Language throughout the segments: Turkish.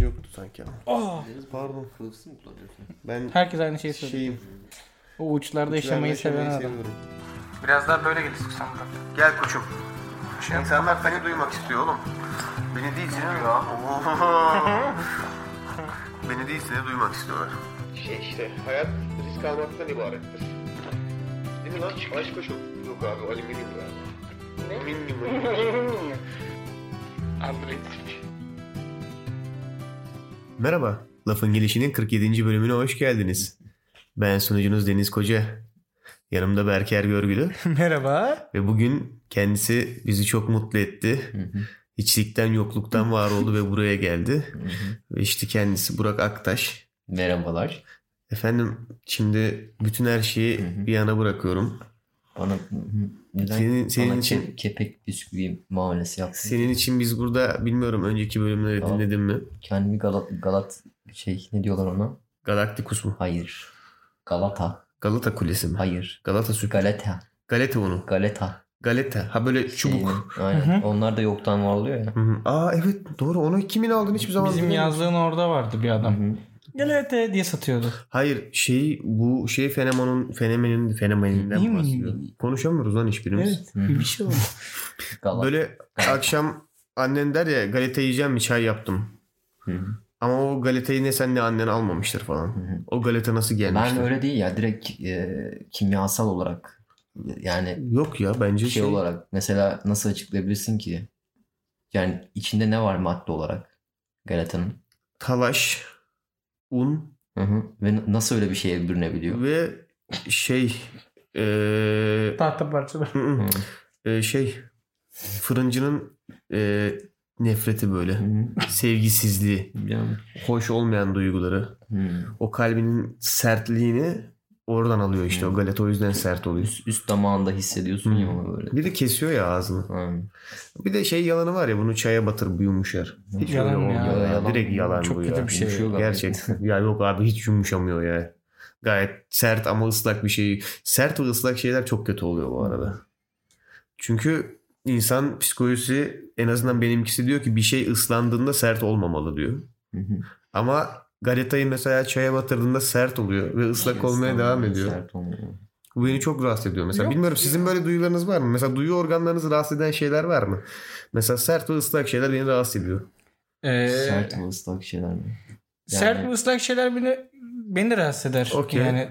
şey yoktu sanki ama. Aa, Pardon. Kılıfsız mı kullanıyorsun? Ben herkes aynı şeyi söylüyor. şeyim. O uçlarda yaşamayı seven adam. seviyorum. Biraz daha böyle gel istiyorsan buradan. Gel koçum. İnsanlar seni duymak istiyor oğlum. Beni değil seni duyuyor. Beni değil seni duymak istiyorlar. Şey işte hayat risk almaktan ibarettir. Değil mi lan? Aşk koçum. Yok abi alüminyum galiba. Alüminyum. Merhaba. Lafın Gelişi'nin 47. bölümüne hoş geldiniz. Ben sunucunuz Deniz Koca. Yanımda Berker Görgülü. Merhaba. Ve bugün kendisi bizi çok mutlu etti. Hiçlikten yokluktan var oldu ve buraya geldi. Ve işte kendisi Burak Aktaş. Merhabalar. Efendim şimdi bütün her şeyi Hı hı. bir yana bırakıyorum. Bana neden Senin- senin için- ke- kepek bisküvi muamelesi yaptın? Senin için biz burada bilmiyorum önceki bölümleri Tamam. dinledin mi? Kendimi Galat, Galat şey ne diyorlar ona? Galacticus mu? Hayır. Galata. Galata Kulesi mi? Hayır. Galata Süper. Galata. Galeta unu. Galeta. Galeta. Ha böyle çubuk. Şeyini- Aynen. Hı hı. Onlar da yoktan var oluyor ya. Hı hı. Aa evet doğru onu kimin aldın hiçbir zaman Bizim bilmiyorum. yazdığın orada vardı bir adam. hı. Gel evet diye satıyordu. Hayır şey bu şey fenomenun fenomenin fenomeninden mi? bahsediyor. Konuşamıyoruz lan hiçbirimiz. Evet. Bir şey oldu. Böyle akşam annen der ya galeta yiyeceğim mi çay yaptım. Hı hı. Ama o galetayı ne sen ne annen almamıştır falan. Hı hı. O galeta nasıl gelmiştir? Ben öyle değil ya direkt e, kimyasal olarak yani Yok ya bence şey, şey, olarak mesela nasıl açıklayabilirsin ki? Yani içinde ne var madde olarak Galata'nın? talaş, un Hı hı. Ve nasıl öyle bir şeye bürünebiliyor? ve şey eee, Tahta Hı. eee, şey fırıncının eee, nefreti böyle. Hı. Sevgisizliği, Yani, hoş olmayan duyguları. hı. O kalbinin sertliğini oradan alıyor işte. O Hı. galeta o yüzden sert oluyor. Üst, üst damağında hissediyorsun ya Hı. onu böyle. Bir de kesiyor ya ağzını. Hı. Bir de şey yalanı var ya bunu çaya batır bu yumuşar. Hiç Yalan öyle ya. olmuyor. ya. Yalan. Direkt yalan Çok bu kötü ya. bir şey. Yumuşuyor. Gerçekten. ya yok abi hiç yumuşamıyor ya. Gayet sert ama ıslak bir şey. Sert ve ıslak şeyler çok kötü oluyor bu arada. Çünkü insan psikolojisi en azından benimkisi diyor ki bir şey ıslandığında sert olmamalı diyor. Hı hı. Ama galetayı mesela çaya batırdığında sert oluyor ve ıslak olmaya devam ediyor. Sert olmuyor. Bu beni çok rahatsız ediyor. Mesela Yok bilmiyorum ya. sizin böyle duyularınız var mı? Mesela duyu organlarınızı rahatsız eden şeyler var mı? Mesela sert ve ıslak şeyler beni rahatsız ediyor. Ee, Sert ve ıslak şeyler mi? sert Yani- ve ıslak şeyler beni, beni rahatsız eder. Okey. Yani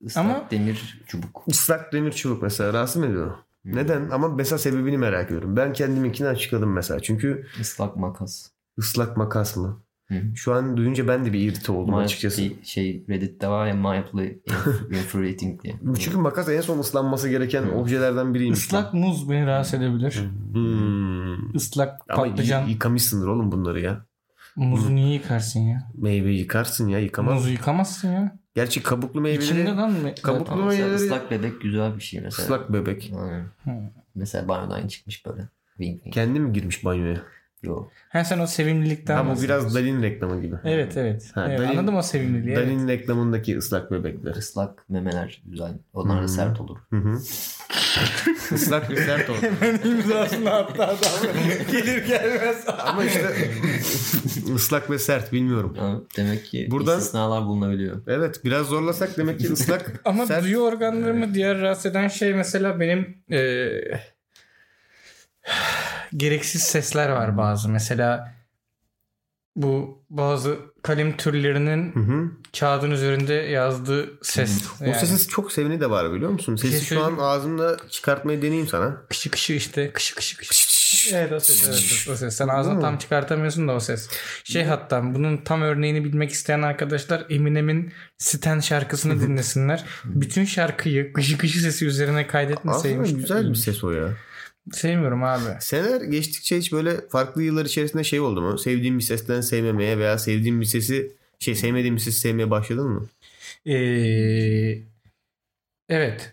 Islak Ama- demir çubuk. Islak demir çubuk mesela rahatsız mı ediyor? Hı. Neden? Ama mesela sebebini merak ediyorum. Ben kendiminkini açıkladım mesela. Çünkü Islak makas. ıslak makas mı? Şu an duyunca ben de bir irite oldum Mild- açıkçası. Şey, Reddit'te var ya mildly inf- infuriating diye. Çünkü makas en son ıslanması gereken Hı. objelerden biriymiş. ıslak muz beni rahatsız edebilir. Hmm. Islak Ama patlıcan. yıkamışsındır oğlum bunları ya. Muzu niye yıkarsın ya? Meyve yıkarsın ya yıkamaz. Muzu yıkamazsın ya. Gerçi kabuklu meyveleri İçinde lan mı? Kabuklu Ama mesela meyveleri- ıslak bebek güzel bir şey mesela. ıslak bebek. Aynen. Hı. Mesela banyodan çıkmış böyle. Wink wink. Kendi mi girmiş banyoya? Yok. Ha sen o sevimlilikten Ha bu biraz Dalin reklamı gibi. Evet evet. Ha, evet Dalin- anladım o sevimliliği. evet. Dalin reklamındaki ıslak bebekler. Islak memeler güzel. Onlar da Hmm. sert olur. Hı hı. Islak ve sert oldu. İmzasını attı adam. Gelir gelmez. Ama işte ıslak ve sert bilmiyorum. Ama demek ki Buradan- istisnalar bulunabiliyor. Evet biraz zorlasak demek ki ıslak Ama sert. duyu organlarımı diğer rahatsız eden şey mesela benim eee, gereksiz sesler var bazı. Mesela bu bazı kalem türlerinin Hı hı. kağıdın üzerinde yazdığı ses. O sesin çok seveni de var biliyor musun? Sesi şey şu an ağzımda çıkartmayı deneyeyim sana. Kışı kışı işte kışı kışı kışı. Evet o ses, evet, o ses. Sen mi? tam çıkartamıyorsun da o ses. Şey hatta bunun tam örneğini bilmek isteyen arkadaşlar Eminem'in Stan şarkısını dinlesinler. Bütün şarkıyı kışı kışı sesi üzerine Aslında kaydetmeseymiş. güzel bir ses o ya. Sevmiyorum abi. Seneler geçtikçe hiç böyle farklı yıllar içerisinde şey oldu mu? Sevdiğin bir sesten sevmemeye veya sevdiğin bir sesi şey sevmediğin bir sesi sevmeye başladın mı? Ee, evet.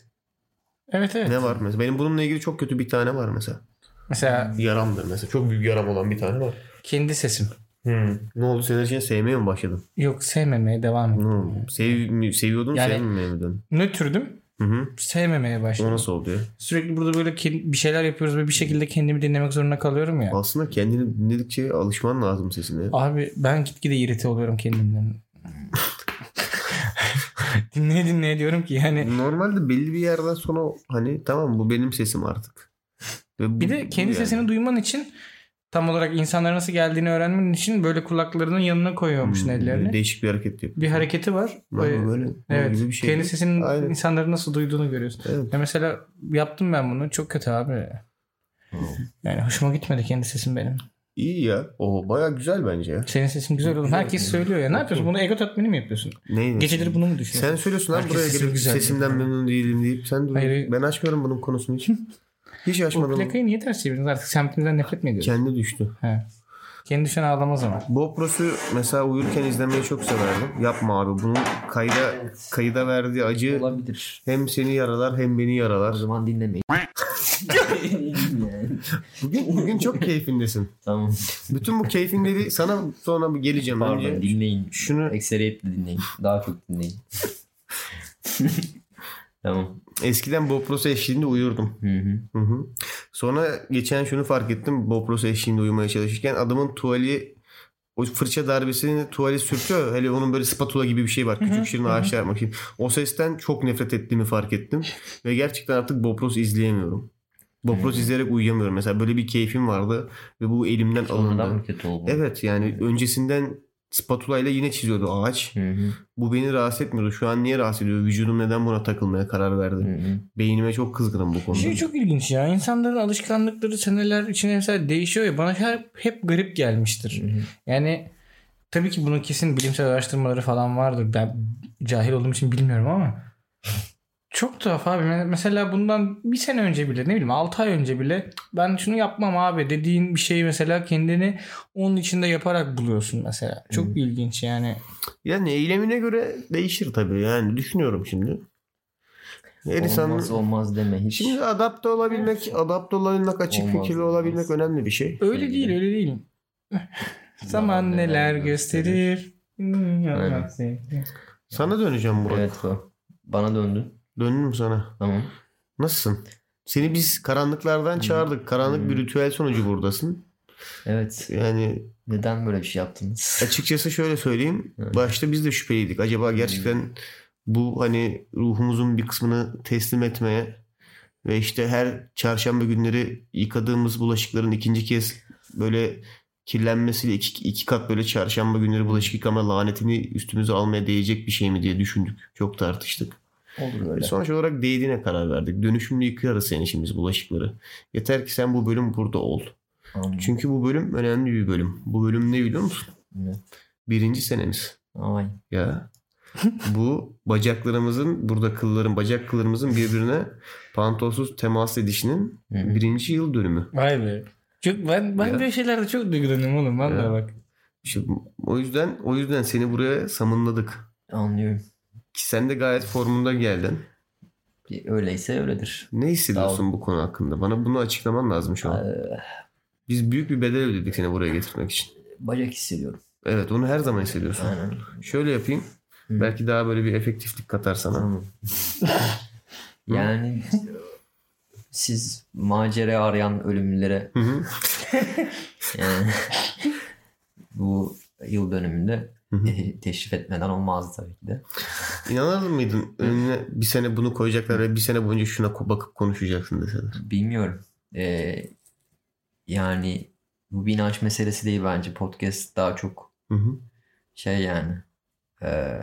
Evet evet. Ne var mesela? Benim bununla ilgili çok kötü bir tane var mesela. Mesela Yaramdır mesela. Çok büyük yaram olan bir tane var. kendi sesim. Ne oldu? Senin için sevmeye mi başladın? Yok sevmemeye devam ediyorum. Hmm. Sev, seviyordun Yani- sevmemeye mi döndün? Nötrdüm. Hı hı. sevmemeye O başladım. nasıl oluyor? Sürekli burada böyle bir şeyler yapıyoruz ve bir şekilde kendimi dinlemek zorunda kalıyorum ya. Aslında kendini dinledikçe alışman lazım sesine. Abi ben gitgide irite oluyorum kendimden. dinleye dinleye diyorum ki yani Normalde belli bir yerden sonra hani tamam bu benim sesim artık. Ve bu- bir de kendi yani. sesini duyman için tam olarak insanlara nasıl geldiğini öğrenmen için böyle kulaklarının yanına koyuyormuşsun Hmm, ellerini. Değişik bir hareket yapıyor. Bir hareketi var. Böyle bunun Evet. gibi bir şey. Kendi sesinin Aynen. insanların nasıl duyduğunu görüyorsun. Evet. Ya mesela yaptım ben bunu. Çok kötü abi. Yani hoşuma gitmedi kendi sesim benim. İyi ya. O baya güzel bence ya. Senin sesin güzel oğlum. Herkes söylüyor ya. Ne yapıyorsun? Bunu ego tatmini mi yapıyorsun? Neyin? Geceleri bunu mu düşünüyorsun? Sen söylüyorsun lan Herkes buraya gelip sesimden memnun değilim deyip sen dur. Hayır. Ben açmıyorum bunun konusunu hiç. Hiç O plakayı niye ters çevirdiniz? Artık semtimizden nefret mi ediyorsun? Kendi düştü. He. Kendi düşen ağlamaz ama. Bopros'u mesela uyurken izlemeyi çok severdim. Yapma abi. Bunun kayda kayıda verdiği acı Olabilir. hem seni yaralar hem beni O yaralar. zaman dinlemeyin. Bugün bugün çok keyfindesin. tamam. Bütün bu keyfinleri sana sonra bir geleceğim. Pardon Önce dinleyin. şunu Ekseriyetle dinleyin. Daha çok dinleyin. tamam. Eskiden Bopros eşliğinde uyurdum. Hı hı. Hı hı. Sonra geçen şunu fark ettim. Bopros eşliğinde uyumaya çalışırken adamın tuvali o fırça darbesini tuvali sürtüyor. Hele onun böyle spatula gibi bir şey var. Küçük şirin ağaçlar yapmak için. O sesten çok nefret ettiğimi fark ettim. Ve gerçekten artık Bopros izleyemiyorum. Bopros Hmm. izleyerek uyuyamıyorum. Mesela böyle bir keyfim vardı ve bu elimden Sonradan alındı. mı kötü oldu? Evet yani öncesinden spatula ile yine çiziyordu ağaç. Hı hı. Bu beni rahatsız etmiyordu. Şu an niye rahatsız ediyor? Vücudum neden buna takılmaya karar verdi? Hı hı. Beynime çok kızgınım bu konuda. Şey çok ilginç ya. İnsanların alışkanlıkları seneler içinde mesela değişiyor ya. Bana hep, hep garip gelmiştir. Hı hı. Yani tabii ki bunun kesin bilimsel araştırmaları falan vardır. Ben cahil olduğum için bilmiyorum ama çok tuhaf abi. Mesela bundan bir sene önce bile ne bileyim 6 ay önce bile ben şunu yapmam abi dediğin bir şeyi mesela kendini onun içinde yaparak buluyorsun mesela. Çok Hı. ilginç yani. Yani eylemine göre değişir tabii. Yani düşünüyorum şimdi. Her insan Olmaz olmaz deme hiç. şimdi adapte olabilmek, adapte olabilmek, açık Olmaz, fikirli olmaz. olabilmek önemli bir şey. Öyle Sevgili. değil öyle değil. Zaman neler gösterir. Aynen. Sana döneceğim Burak. Evet. Bana döndün. Döndüm sana. Tamam. Nasılsın? Seni biz karanlıklardan çağırdık. Karanlık bir Hmm. ritüel sonucu buradasın. Evet. Yani Neden böyle bir şey yaptınız? açıkçası şöyle söyleyeyim. Evet. Başta biz de şüpheliydik. Acaba gerçekten bu hani ruhumuzun bir kısmını teslim etmeye ve işte her çarşamba günleri yıkadığımız bulaşıkların ikinci kez böyle kirlenmesiyle iki, iki kat böyle çarşamba günleri bulaşık yıkama lanetini üstümüze almaya değecek bir şey mi diye düşündük. Çok tartıştık. Olur Ve böyle. sonuç olarak değdiğine karar verdik. Dönüşümlü yıkarız senin işimiz bulaşıkları. Yeter ki sen bu bölüm burada ol. Anladım. Çünkü bu bölüm önemli bir bölüm. Bu bölüm ne biliyor musun? Evet. Birinci senemiz. Ay. Ya. bu bacaklarımızın burada kılların bacak kıllarımızın birbirine pantolsuz temas edişinin Hı hı. birinci yıl dönümü. Vay be. Çok ben ben Ya. böyle şeylerde çok duygulanıyorum oğlum vallahi Ya. bak. İşte o yüzden o yüzden seni buraya samınladık. Anlıyorum. Ki sen de gayet formunda geldin. Öyleyse öyledir. Ne hissediyorsun Sağ bu konu hakkında? Bana bunu açıklaman lazım şu an. Ee, Biz büyük bir bedel ödedik seni buraya getirmek için. bacak hissediyorum. Evet onu her zaman hissediyorsun. Aynen. Şöyle yapayım. Hı. Belki daha böyle bir efektiflik katar sana. Tamam. yani siz macera arayan hı. yani bu yıl dönümünde teşrif etmeden olmazdı tabii ki de. İnanır mıydın? Önüne bir sene bunu koyacaklar ve bir sene boyunca şuna bakıp konuşacaksın deseler. Bilmiyorum. Ee, yani bu bir inanç meselesi değil bence. Podcast daha çok Hı hı. şey yani ee,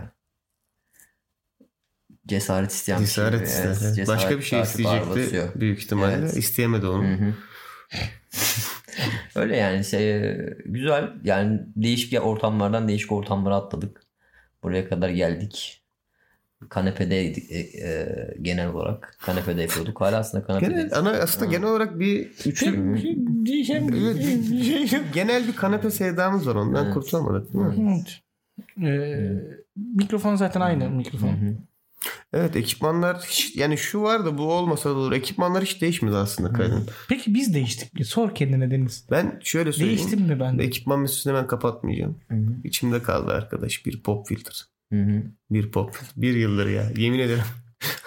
cesaret isteyen bir şey. Cesaret ister. Evet. cesaret Başka bir şey isteyecekti büyük ihtimalle. Evet. İsteyemedi onu. Hı hı. Öyle yani şey, güzel yani değişik ortamlardan değişik ortamlara atladık. Buraya kadar geldik. Kanepedeydik e, e, genel olarak. Kanepede yapıyorduk. Hala aslında kanepedeyiz. Genel, ana aslında Ha. genel olarak bir üçlü Diyeceğim Evet, bir- genel bir kanepe sevdamız var ondan Evet. kurtulamadık değil mi? Evet. Ee, mikrofon zaten aynı Hı mikrofon. hı. Evet ekipmanlar hiç, yani şu var da bu olmasa da olur. Ekipmanlar hiç değişmedi aslında kaydın. Peki biz değiştik mi? Sor kendine Deniz. Ben şöyle söyleyeyim. Değiştim mi ben? Ekipman meselesini hemen kapatmayacağım. Hı hı. İçimde kaldı arkadaş bir pop filter. Hı hı. Bir pop. Bir yıldır ya. Yemin ederim.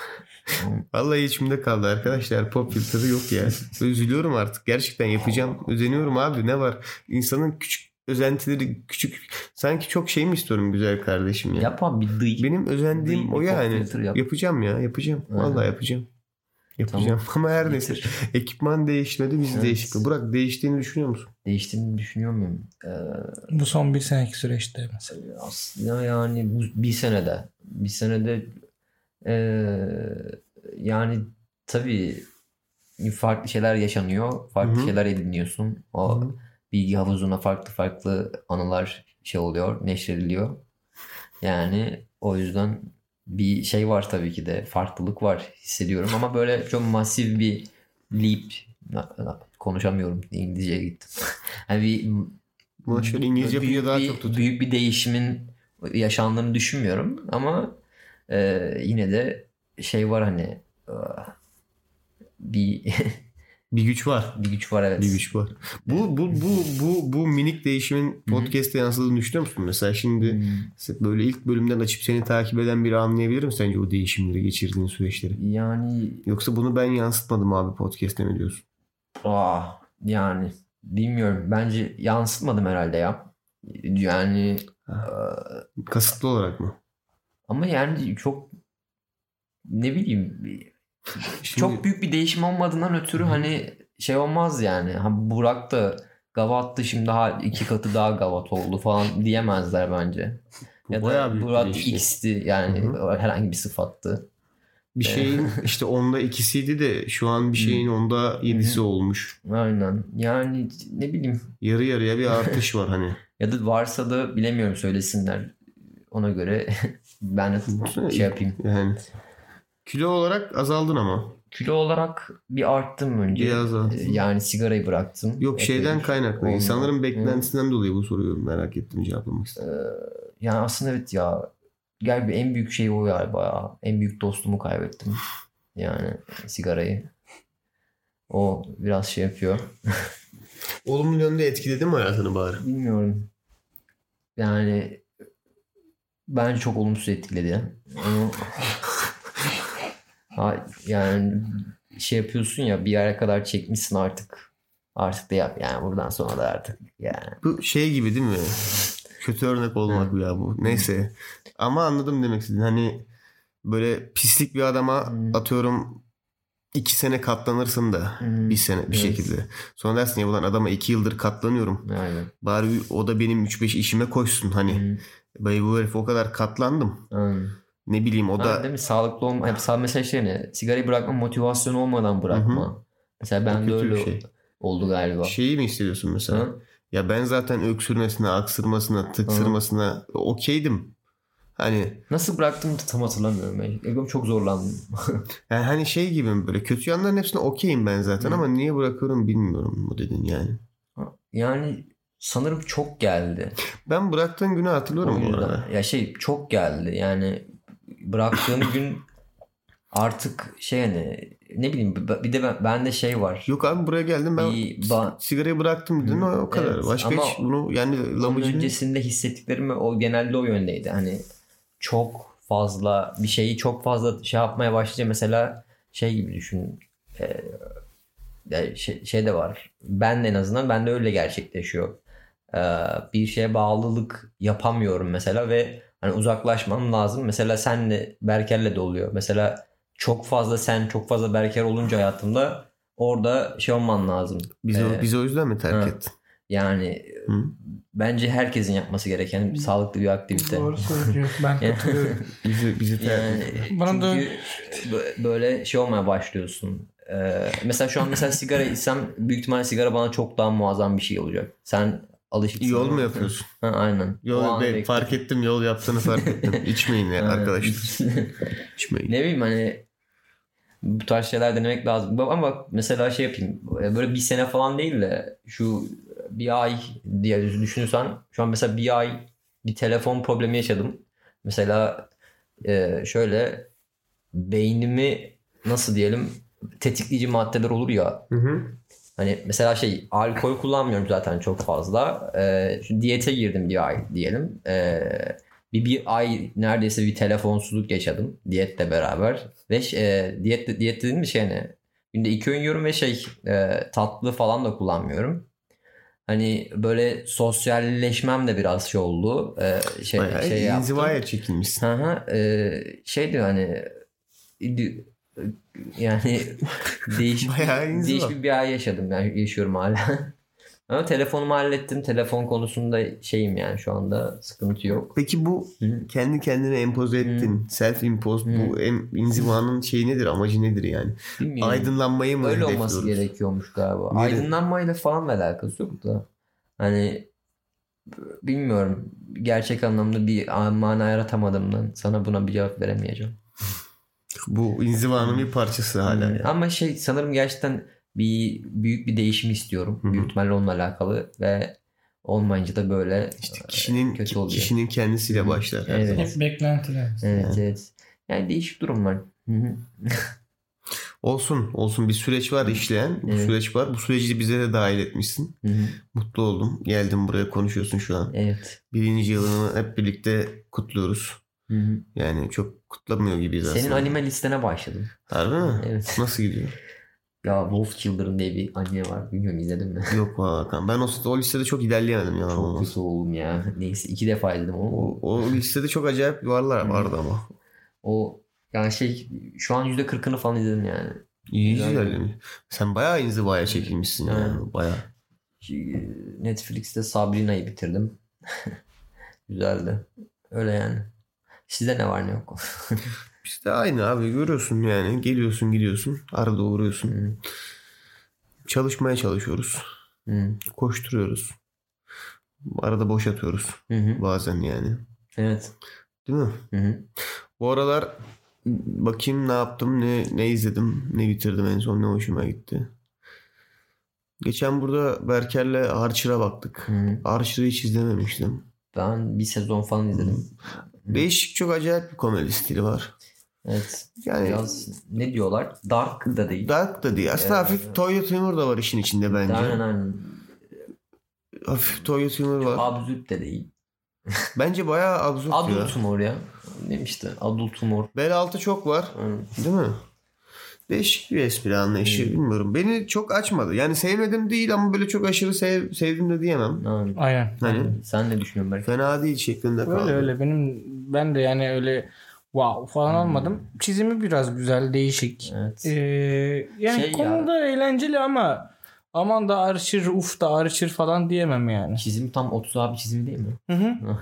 Vallahi içimde kaldı arkadaşlar. Pop filteri yok ya. Üzülüyorum artık. Gerçekten yapacağım. Özeniyorum abi. Ne var? İnsanın küçük özentileri küçük. Sanki çok şey mi istiyorum güzel kardeşim ya. Yap abi bir dıy. Benim özendiğim Dıy, o yani. yap. Yapacağım ya. Yapacağım. Aynen. Vallahi yapacağım. Yapacağım. Ama her neyse. Ekipman değişmedi. Biz Evet. değiştik. Burak değiştiğini düşünüyor musun? Değiştiğini düşünüyor muyum? Ee, Bu son bir seneki süreçte mesela. aslında yani bu bir senede. Bir senede ee, yani tabii farklı şeyler yaşanıyor. Farklı Hı hı. şeyler ediniyorsun. O Hı. Bilgi havuzuna farklı farklı anılar şey oluyor, neşrediliyor. Yani o yüzden bir şey var tabii ki de farklılık var hissediyorum ama böyle çok masif bir leap konuşamıyorum İngilizceye gittim. Hani bir şöyle İngilizce büyük daha bir, çok tutuyor. büyük bir değişimin yaşandığını düşünmüyorum ama e, yine de şey var hani e, bir Bir güç var. bir güç var evet. Bir güç var. Bu bu bu bu bu minik değişimin podcast'te yansıdığını düşünüyor musun? Mesela şimdi Hmm. böyle ilk bölümden açıp seni takip eden biri anlayabilir mi sence o değişimleri geçirdiğin süreçleri? Yani Yoksa bunu ben yansıtmadım abi podcast'te mi diyorsun? ah, yani bilmiyorum bence yansıtmadım herhalde ya. Yani Kasıtlı olarak mı? ama yani çok ne bileyim Şimdi- çok büyük bir değişim olmadığından ötürü hani şey olmaz yani. Ha, Burak da gavattı şimdi daha iki katı daha gavat oldu falan diyemezler bence. Bu Ya bayağı da Burak değişti. X'ti yani herhangi bir sıfattı. Bir şeyin işte onda ikisiydi de şu an bir şeyin onda yedisi olmuş. Aynen. Yani ne bileyim Yarı yarıya bir artış var hani. ya da varsa da bilemiyorum söylesinler. Ona göre ben de şey yapayım. Yani kilo olarak azaldın ama. Kilo olarak bir arttım önce. Biraz. Ee, Yani sigarayı bıraktım. Yok şeyden kaynaklı. Olmadı. İnsanların beklentisinden dolayı bu soruyu merak ettim cevaplamak istedim. Yani aslında evet ya. Galiba en büyük şey o galiba ya. En büyük dostumu kaybettim. Yani sigarayı. O biraz şey yapıyor. Olumlu yönde etkiledi mi hayatını bari? Bilmiyorum. Yani bence çok olumsuz etkiledi. Onu Ha, yani şey yapıyorsun ya bir yere kadar çekmişsin artık. Artık da yap yani buradan sonra da artık yani. Bu şey gibi değil mi? Kötü örnek olmak bu ya bu. Neyse. Ama anladım demek istediğin. Hani böyle pislik bir adama Hmm. atıyorum iki sene katlanırsın da Hmm. bir sene bir Evet. şekilde. Sonra dersin ya ulan adama iki yıldır katlanıyorum. Aynen. Bari o da benim 3-5 işime koşsun. Hani Hmm. ben bu herif o kadar katlandım. Aynen. Ne bileyim o Ha, da değil mi? Sağlıklı olma. Hep sağ mesela şey ne? Sigarayı bırakma motivasyonu olmadan bırakma. Mesela ben de öyle şey. oldu galiba. şeyi mi hissediyorsun mesela? Hı? Ya ben zaten öksürmesine, aksırmasına, tıksırmasına okeydim. Hani Nasıl bıraktım tam hatırlamıyorum. Ben çok zorlandım. yani hani şey gibi mi böyle kötü yanların hepsine okeyim ben zaten Hı. ama niye bırakıyorum bilmiyorum mu dedin yani. yani sanırım çok geldi. Ben bıraktığın günü hatırlıyorum bu arada. Ya şey çok geldi. Yani bıraktığım gün artık şey hani ne bileyim bir de ben, bende şey var. Yok abi buraya geldim ben Bir ba- sigarayı bıraktım dedin o, kadar. Evet, Başka hiç bunu yani lamıcını öncesinde hissettiklerim o genelde o yöndeydi. Hani çok fazla bir şeyi çok fazla şey yapmaya başlayınca mesela şey gibi düşün. Ya şey, şey de var. Ben de en azından bende öyle gerçekleşiyor. Ee, bir şeye bağlılık yapamıyorum mesela ve hani uzaklaşmam lazım. Mesela senle Berker'le de oluyor. Mesela çok fazla sen çok fazla Berker olunca hayatımda orada şey olman lazım. bizi, Ee, bizi o yüzden mi terk ettin? Yani Hı? bence herkesin yapması gereken bir sağlıklı bir aktivite. Doğru söylüyor. Ben Yani- katılıyorum. Bizi, bizi terk Yani. Bana da- böyle şey olmaya başlıyorsun. Ee, mesela şu an mesela sigara içsem büyük ihtimalle sigara bana çok daha muazzam bir şey olacak. Sen alışıksın. Yol mu yapıyorsun? Ha, aynen. Yol be, fark ettim yol yaptığını fark ettim. İçmeyin ya arkadaşlar. İçmeyin. ne bileyim hani bu tarz şeyler denemek lazım. Ama bak mesela şey yapayım. Böyle bir sene falan değil de şu bir ay diye düşünürsen şu an mesela bir ay bir telefon problemi yaşadım. Mesela e, şöyle beynimi nasıl diyelim tetikleyici maddeler olur ya Hı hı. Hani mesela şey alkol kullanmıyorum zaten çok fazla. Ee, şu diyete girdim bir ay diyelim. Ee, bir, bir ay neredeyse bir telefonsuzluk yaşadım diyetle beraber. Ve e, diyet, diyet dediğim bir şey ne? Günde iki öğün yiyorum ve şey e, tatlı falan da kullanmıyorum. Hani böyle sosyalleşmem de biraz şey oldu. E, şey, Bayağı şey yaptım. inzivaya çekilmişsin. Hı hı. E, şeydi hani yani değişik değişik bir ay yaşadım yani yaşıyorum hala. Ama telefonumu hallettim. Telefon konusunda şeyim yani şu anda sıkıntı yok. Peki bu Hı. kendi kendine empoze ettin. Self imposed Hı. bu em, inzivanın şeyi nedir? Amacı nedir yani? Bilmiyorum. Aydınlanmayı mı Öyle olması gerekiyormuş galiba. Nere- Aydınlanmayla falan alakası yok da. Hani bilmiyorum. Gerçek anlamda bir mana yaratamadığımdan sana buna bir cevap veremeyeceğim. Bu inzivanın bir parçası hala. ya. Ama şey sanırım gerçekten bir büyük bir değişim istiyorum. Hı hı. Büyük ihtimalle onunla alakalı ve olmayınca da böyle İşte e, kişinin kötü oluyor. kişinin kendisiyle Hı. başlar. her Evet. zaman. Hep beklentiler. Evet Yani. evet. Yani değişik durumlar. Hı hı. Olsun olsun bir süreç var işleyen. Bu Evet. süreç var. Bu süreci bize de dahil etmişsin. Hı hı. Mutlu oldum. Geldim buraya konuşuyorsun şu an. Evet. Birinci yılını hep birlikte kutluyoruz. Hı hı. Yani çok kutlamıyor gibiyiz aslında. Senin anime listene başladım. Harbi mi? Evet. Nasıl gidiyor? Ya Wolf Children diye bir anime var. Bilmiyorum izledin mi? Yok Hakan. Ben o, o listede çok ilerleyemedim yalan Çok kötü oğlum ya. Neyse iki defa izledim onu. O, o listede çok acayip varlar vardı ama. O yani şey şu an yüzde kırkını falan izledim yani. İyi ilerlemiş. Sen bayağı inzivaya çekilmişsin yani. Evet. Bayağı. Şey, Netflix'te Sabrina'yı bitirdim. Güzeldi. Öyle yani. Sizde ne var ne yok. İşte aynı abi görüyorsun yani. Geliyorsun gidiyorsun. Arada uğruyorsun. Hı. Çalışmaya çalışıyoruz. Hı. Koşturuyoruz. Arada boş atıyoruz. Hı. Bazen yani. Evet. Değil mi? Hı. Bu aralar bakayım ne yaptım, ne ne izledim, ne bitirdim en son, ne hoşuma gitti. Geçen burada Berker'le Archer'a baktık. Hı. Archer'ı hiç izlememiştim. Ben bir sezon falan izledim. Değişik çok acayip bir komedi stili var. Evet. Yani Biraz ne diyorlar? Dark da değil. dark da değil. Aslında Evet. hafif Toyota Humor da var işin içinde bence. Aynen aynen. Hafif Toyota Humor var. Absürt de değil. Bence bayağı absürt ya. Adult humor ya. Demişti. Adult humor. Bel altı çok var. Aynen. Değil mi? Değişik bir espri anlayışı Hmm. bilmiyorum. Beni çok açmadı. Yani sevmedim değil ama böyle çok aşırı sev, sevdim de diyemem. Aynen. Aynen. Hani Sen ne düşünüyorsun belki? fena değil şeklinde kaldı. Öyle öyle benim ben de yani öyle wow falan Hmm. olmadım. Çizimi biraz güzel, değişik. Evet. Ee, yani Şey konuda eğlenceli ama aman da arşır uf da arşır falan diyemem yani. Çizim tam 30 abi çizimi değil mi? Hı hı.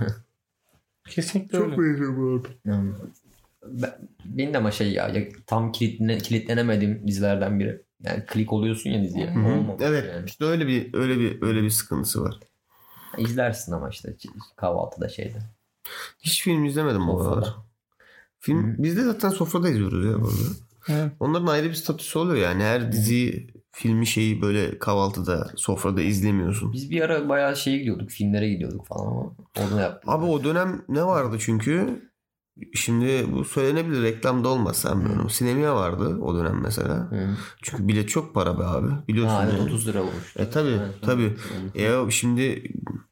Kesinlikle öyle. benziyor bu arada. Benim de ama şey ya, ya tam kilitle, kilitlenemediğim dizilerden biri. Yani klik oluyorsun ya diziye. Hı hı. Evet yani. işte öyle bir öyle bir öyle bir sıkıntısı var. İzlersin ama işte kahvaltıda şeyde. Hiç film izlemedim bu kadar. Film Hı. biz de zaten sofrada izliyoruz ya bu arada. Evet. Onların ayrı bir statüsü oluyor yani. Her dizi filmi şeyi böyle kahvaltıda sofrada izlemiyorsun. Biz bir ara bayağı şeye gidiyorduk. Filmlere gidiyorduk falan ama onu yaptık. Abi o dönem ne vardı çünkü? Şimdi bu söylenebilir reklamda olmaz sanmıyorum. Sinemia vardı o dönem mesela. Hı. Çünkü bilet çok para be abi. Biliyorsun. Ha, evet yani. 30 lira olmuş. E tabi tabi. E şimdi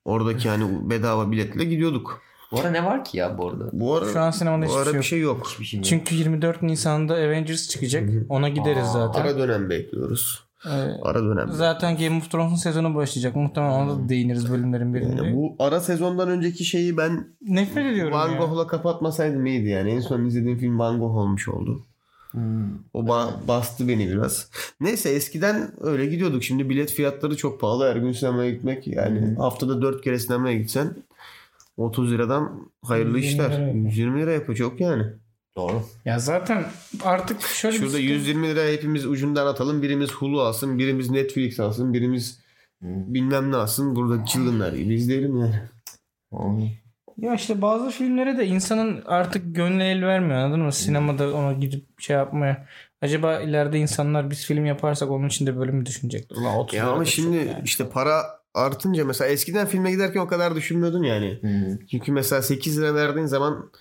oradaki hani bedava biletle gidiyorduk. Bu ara ne var ki ya bu arada? Bu ara Şu an sinemada bu hiçbir ara şey bir yok. şey yok. Hiçbir şey yok. Çünkü 24 Nisan'da Avengers çıkacak. Ona gideriz Aa, zaten. Ara dönem bekliyoruz. Ee, Ara dönem. zaten Game of Thrones'un sezonu başlayacak. Muhtemelen ona da değiniriz bölümlerin birinde. Yani bu ara sezondan önceki şeyi ben Nefret ediyorum Van. Gogh'la kapatmasaydım iyiydi yani. En son izlediğim film Van Gogh olmuş oldu. Hmm. O ba- bastı beni biraz. Neyse eskiden öyle gidiyorduk. Şimdi bilet fiyatları çok pahalı. Her gün sinemaya gitmek yani Hı. haftada 4 kere sinemaya gitsen 30 liradan hayırlı 120 işler. lira yapıyor. 120 lira yapıyor çok yani. Doğru. Ya zaten artık şöyle bir Şurada sıkıntı- 120 lira hepimiz ucundan atalım. Birimiz Hulu alsın, birimiz Netflix alsın, birimiz Hmm. bilmem ne alsın. Burada çılgınlar gibi izleyelim yani. Hmm. Ya işte bazı filmlere de insanın artık gönlü el vermiyor anladın mı? Sinemada ona gidip şey yapmaya. Acaba ileride insanlar biz film yaparsak onun için de bölümü düşünecekler. Ulan 30 Ya ama şimdi yani. işte para artınca mesela eskiden filme giderken o kadar düşünmüyordun yani. Hmm. Çünkü mesela 8 lira verdiğin zaman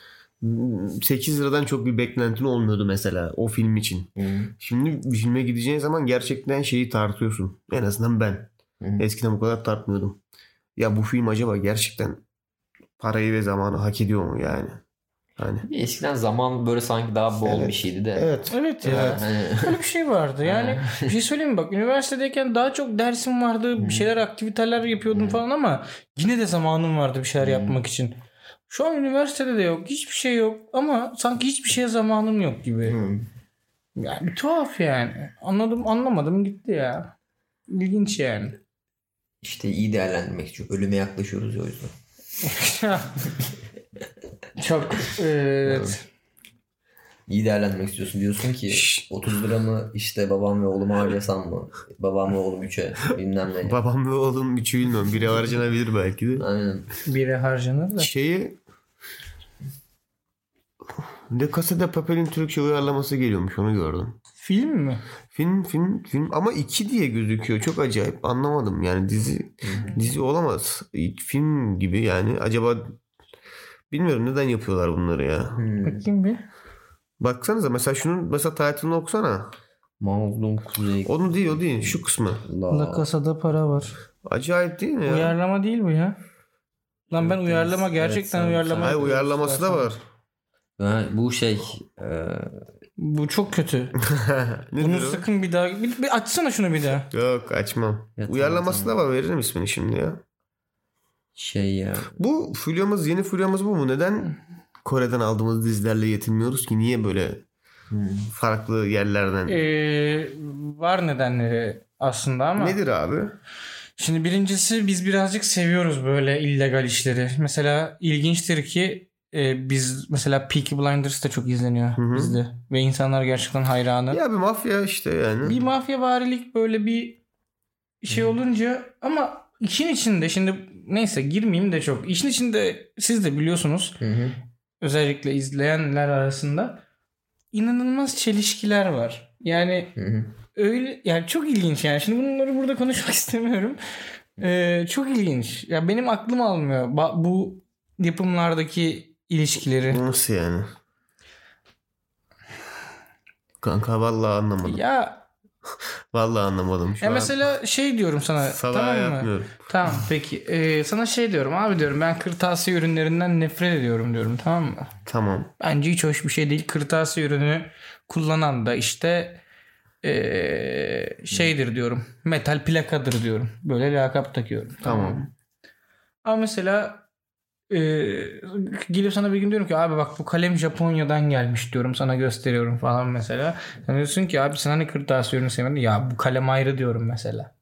8 liradan çok bir beklentin olmuyordu mesela o film için. Hmm. Şimdi bir filme gideceğin zaman gerçekten şeyi tartıyorsun. En azından ben. Hmm. Eskiden bu kadar tartmıyordum. Ya bu film acaba gerçekten parayı ve zamanı hak ediyor mu yani? Hani Eskiden zaman böyle sanki daha bol Evet. bir şeydi de. evet. Evet ya. Hani- Öyle bir şey vardı. Yani bir şey söyleyeyim mi? Bak üniversitedeyken daha çok dersim vardı. Bir şeyler aktiviteler yapıyordum falan ama yine de zamanım vardı bir şeyler yapmak için. Şu an üniversitede de yok. Hiçbir şey yok. Ama sanki hiçbir şeye zamanım yok gibi. Hı. Yani bir tuhaf yani. Anladım anlamadım gitti ya. İlginç yani. İşte iyi değerlendirmek için. Ölüme yaklaşıyoruz ya o yüzden. Çok evet. İyi değerlendirmek istiyorsun. Diyorsun ki 30 liramı işte babam ve oğluma harcasam mı? Babam ve oğlum 3'e bilmem ne. Babam ve oğlum üçü bilmiyorum. Biri harcanabilir belki de. Aynen. Biri harcanır da. Şeyi De Casa de Papel'in Türkçe uyarlaması geliyormuş onu gördüm. Film mi? Film film film ama iki diye gözüküyor. Çok acayip anlamadım. Yani dizi dizi olamaz. Film gibi yani. Acaba bilmiyorum neden yapıyorlar bunları ya. Hmm. Bakayım bir. Baksanıza mesela şunun mesela title'ını okusana. Mazlum Kuzey. Onu değil o değil şu kısmı. La Casa'da para var. Acayip değil mi ya? Uyarlama değil bu ya. Lan ben Evet, uyarlama gerçekten evet, uyarlama. Hayır uyarlaması da var. Bu şey e, Bu çok kötü. Bunu sakın bir daha bir, bir açsana şunu bir daha. Yok açmam. Ya, Uyarlaması tamam, da var veririm ismini şimdi ya. şey ya. Bu fulyamız yeni fulyamız bu mu? Neden Kore'den aldığımız dizilerle yetinmiyoruz ki? Niye böyle Hmm. farklı yerlerden? Ee, var nedenleri aslında ama. Nedir abi? Şimdi birincisi biz birazcık seviyoruz böyle illegal işleri. Mesela ilginçtir ki e, biz mesela Peaky Blinders da çok izleniyor Hı hı. bizde. Ve insanlar gerçekten hayranı. Ya bir mafya işte yani. Bir mafya varilik böyle bir şey olunca ama işin içinde şimdi neyse girmeyeyim de çok. İşin içinde siz de biliyorsunuz Hı hı. özellikle izleyenler arasında inanılmaz çelişkiler var. Yani Hı hı. öyle yani çok ilginç yani. Şimdi bunları burada konuşmak istemiyorum. Ee, çok ilginç. Ya benim aklım almıyor ba- bu yapımlardaki ilişkileri. Nasıl yani? Kanka vallahi anlamadım. Ya, Vallahi anlamadım. Şu ya an mesela şey diyorum sana salağa tamam mı? yapmıyorum. Tamam peki. Ee, sana şey diyorum abi diyorum ben kırtasiye ürünlerinden nefret ediyorum diyorum tamam mı? Tamam. Bence hiç hoş bir şey değil. Kırtasiye ürünü kullanan da işte ee, şeydir diyorum. Metal plakadır diyorum. Böyle lakap takıyorum. Tamam. mı? Ama mesela ee, gelip sana bir gün diyorum ki abi bak bu kalem Japonya'dan gelmiş diyorum sana gösteriyorum falan mesela. Sen diyorsun ki abi sen hani kırtasiye ürünü sevmedin ya bu kalem ayrı diyorum mesela.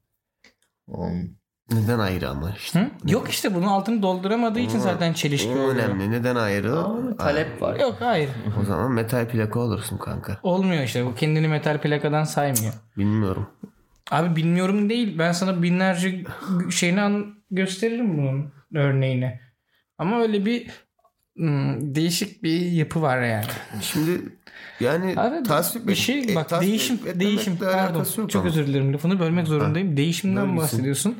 Um, Neden ayrı ama işte. Hı? Yok işte bunun altını dolduramadığı için zaten çelişki oluyor. önemli. Neden ayrı? ama talep var. Yok hayır. O zaman metal plaka olursun kanka. Olmuyor işte. Bu kendini metal plakadan saymıyor. Bilmiyorum. Abi bilmiyorum değil. Ben sana binlerce şeyini gösteririm bunun örneğini. Ama öyle bir hmm, değişik bir yapı var yani. Şimdi yani Abi tasvip bir et- şey e, bak tasvip değişim etmemekle değişim pardon çok ama. özür dilerim lafını bölmek zorundayım. Değişimden bölgesin. bahsediyorsun.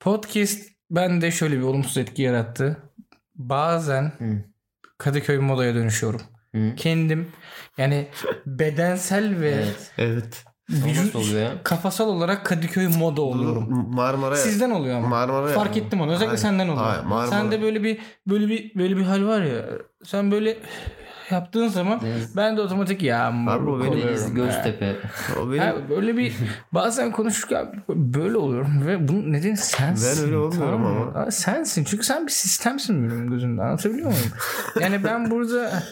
Podcast bende şöyle bir olumsuz etki yarattı. Bazen Hı. Kadıköy modaya dönüşüyorum. Hı. Kendim yani bedensel ve Evet. Evet. Vücut oluyor ya? kafasal olarak Kadıköy moda oluyorum. Marmara Sizden oluyor ama. Marmara Fark ettim onu. Özellikle Hayır, senden oluyor. hayır, Marmara- Sende böyle bir böyle bir böyle bir hal var ya. Sen böyle yaptığın zaman Deniz- ben de otomatik ya Abi o benim- Deniz. Göztepe. O benim, Ha, böyle bir bazen konuşurken böyle oluyorum ve bunun nedeni sensin. Ben öyle olmuyorum tamam ama. Sensin çünkü sen bir sistemsin benim gözümde anlatabiliyor muyum? yani ben burada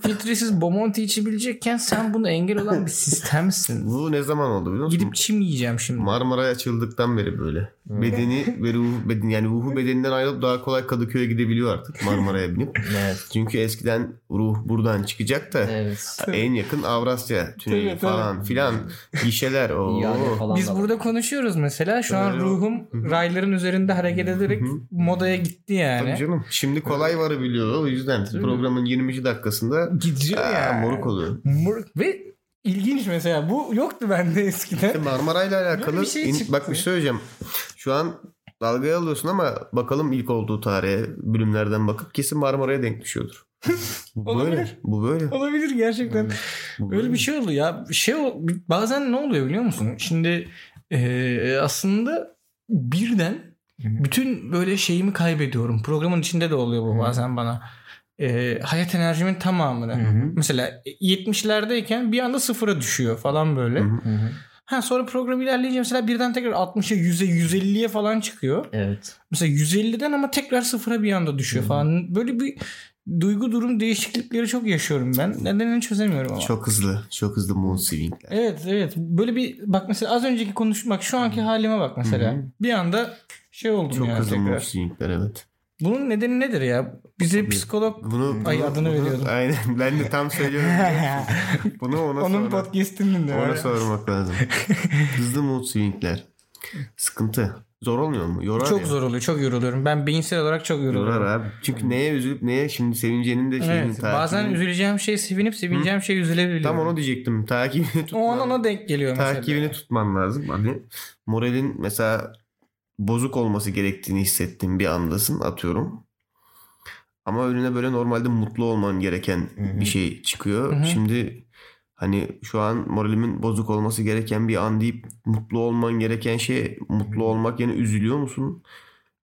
filtresiz Bomonti içebilecekken sen bunu engel olan bir sistemsin. bu ne zaman oldu biliyor musun? Gidip çim yiyeceğim şimdi. Marmara'ya açıldıktan beri böyle. Bedeni ve ruhu beden yani ruhu bedeninden ayrılıp daha kolay Kadıköy'e gidebiliyor artık Marmara'ya binip. Evet. Çünkü eskiden ruh buradan çıkacak da Evet. en yakın Avrasya tüneli Tabii, falan filan gişeler. İade falan Biz da var. burada konuşuyoruz mesela. Şu an ruhum rayların üzerinde hareket ederek modaya gitti Tabii yani. canım. Şimdi kolay varabiliyor o yüzden programın 20. dakikasında Gidiyor ya. moruk oluyor. Mor- Ve ilginç mesela bu yoktu bende eskiden. Marmara'yla alakalı Böyle bir şey in- bak bir şey söyleyeceğim. Şu an dalgaya alıyorsun ama bakalım ilk olduğu tarihe bölümlerden bakıp kesin Marmara'ya denk düşüyordur. Bu böyle. Olabilir. Bu böyle. Olabilir gerçekten. Bu Öyle bir şey oldu ya. Şey bazen ne oluyor biliyor musun? Şimdi eee, aslında birden bütün böyle şeyimi kaybediyorum. Programın içinde de oluyor bu bazen bana. Ee, hayat enerjimin tamamını. Mesela 70'lerdeyken bir anda sıfıra düşüyor falan böyle. Hı hı. Hı hı. Ha sonra program ilerleyince mesela birden tekrar 60'a 100'e 150'ye falan çıkıyor. Evet. Mesela 150'den ama tekrar sıfıra bir anda düşüyor falan. Böyle bir duygu durum değişiklikleri çok yaşıyorum ben. Nedenini çözemiyorum ama. Çok hızlı. Çok hızlı mood swingler. Evet evet. Böyle bir bak mesela az önceki konuşmak şu anki halime bak mesela. Hı hı. Bir anda şey oldum Çok yani hızlı mood tekrar. swingler evet. Bunun nedeni nedir ya? Bize psikolog Bunu, Ay, bunu- adını bunu- veriyordum. Aynen ben de tam söylüyorum. bunu ona onun sonra, podcast'ini dinle. ona sormak lazım. Hızlı mood swingler. Sıkıntı. Zor olmuyor mu? Yorar Çok ya. zor oluyor. Çok yoruluyorum. Ben beyinsel olarak çok yoruluyorum. Yorar abi. Çünkü neye üzülüp neye şimdi sevincenin de şeyinin Evet, bazen takibini- üzüleceğim şey sevinip sevineceğim şey üzülebiliyorum. Tam onu diyecektim. Takibini tutman, o an ona denk geliyor mesela. takibini tutman lazım. Hani moralin mesela bozuk olması gerektiğini hissettiğin bir andasın atıyorum. Ama önüne böyle normalde mutlu olman gereken Hı hı. bir şey çıkıyor. Hı hı. Şimdi hani şu an moralimin bozuk olması gereken bir an deyip mutlu olman gereken şey mutlu olmak yani üzülüyor musun?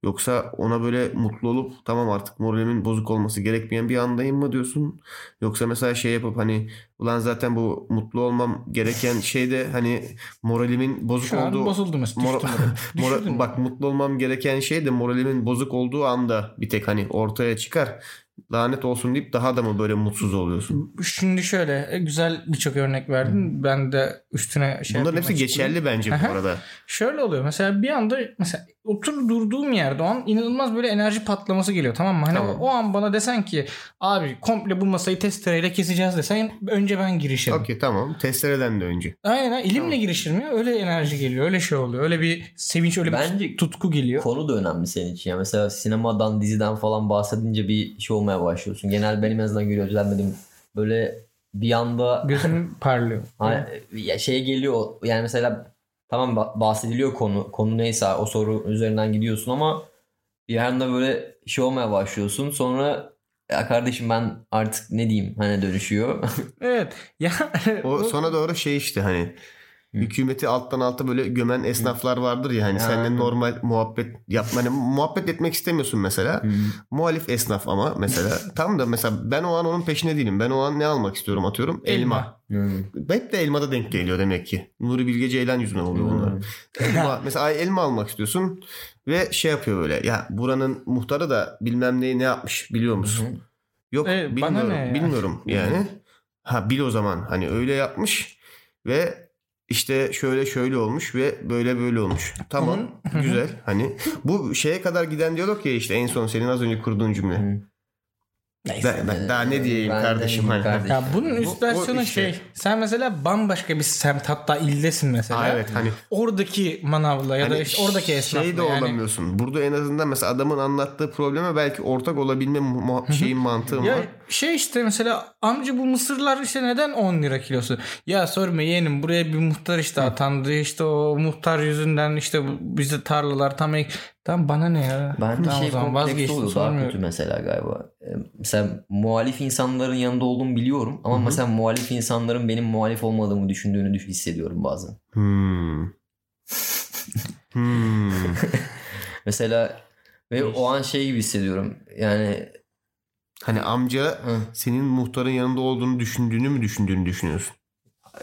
Yoksa ona böyle mutlu olup tamam artık moralimin bozuk olması gerekmeyen bir andayım mı diyorsun? Yoksa mesela şey yapıp hani ulan zaten bu mutlu olmam gereken şeyde hani moralimin bozuk Şu an olduğu bozuldu mesela. Mora-. Mora- bak mutlu olmam gereken şey de moralimin bozuk olduğu anda bir tek hani ortaya çıkar. Lanet olsun deyip daha da mı böyle mutsuz oluyorsun? Şimdi şöyle e, güzel birçok örnek verdin. Ben de üstüne şey Bunların hepsi geçerli bence bu arada. Şöyle oluyor. Mesela bir anda mesela otur durduğum yerde o an inanılmaz böyle enerji patlaması geliyor tamam mı? Hani Tamam. o, an bana desen ki abi komple bu masayı testereyle keseceğiz desen önce ben girişirim. Okey tamam. Testereden de önce. Aynen ha, ilimle girişirim ya. Öyle enerji geliyor. Öyle şey oluyor. Öyle bir sevinç öyle bir Bence tutku geliyor. Konu da önemli senin için. Yani mesela sinemadan, diziden falan bahsedince bir şey olmaya başlıyorsun. Genel benim en azından gözlemledim. Böyle bir anda Gözüm parlıyor. hani, ya şey geliyor. Yani mesela tamam ba- bahsediliyor konu. Konu neyse o soru üzerinden gidiyorsun ama bir anda böyle şey olmaya başlıyorsun. Sonra ya kardeşim ben artık ne diyeyim hani dönüşüyor. Evet. Ya O sona doğru şey işte hani hükümeti alttan alta böyle gömen esnaflar vardır ya hani Ha. seninle normal muhabbet yapma hani muhabbet etmek istemiyorsun mesela. Muhalif esnaf ama mesela tam da mesela ben o an onun peşine değilim. Ben o an ne almak istiyorum atıyorum? Elma. Hep de elmada denk geliyor demek ki. Nuri Bilge Ceylan yüzünden oluyor bunlar. Elma, mesela ay elma almak istiyorsun ve şey yapıyor böyle. Ya buranın muhtarı da bilmem neyi ne yapmış biliyor musun? Yok bana bilmiyorum. ne ya? Bilmiyorum yani. Ha bil o zaman hani öyle yapmış ve işte şöyle şöyle olmuş ve böyle böyle olmuş. Tamam güzel hani bu şeye kadar giden diyalog ya işte en son senin az önce kurduğun cümle. Neyse. Ben, ben daha ne diyeyim Ben de kardeşim diyeyim hani. kardeşim. Ya bunun üst Bu- bu versiyonu işte. şey. Sen mesela bambaşka bir semt hatta ildesin mesela. Ha, evet hani Oradaki manavla ya da Hani işte oradaki esnafla. şey de yani. olamıyorsun. Burada en azından mesela adamın anlattığı probleme belki ortak olabilme mu- şeyin mantığı Ya var. şey işte mesela amca bu mısırlar işte neden 10 lira kilosu? Ya sorma yeğenim buraya bir muhtar işte atandı işte o muhtar yüzünden işte bize tarlalar tam ek... Tam bana ne ya? Bence Tamam, şey zaman kompleks vazgeçtim, oluyor daha kötü mesela galiba. Ee, Mesela muhalif insanların yanında olduğumu biliyorum ama mesela muhalif insanların benim muhalif olmadığımı düşündüğünü düş- hissediyorum bazen. Hmm. Hmm. Mesela ve o an şey gibi hissediyorum. Yani Hani amca hı, senin muhtarın yanında olduğunu düşündüğünü mü düşündüğünü düşünüyorsun?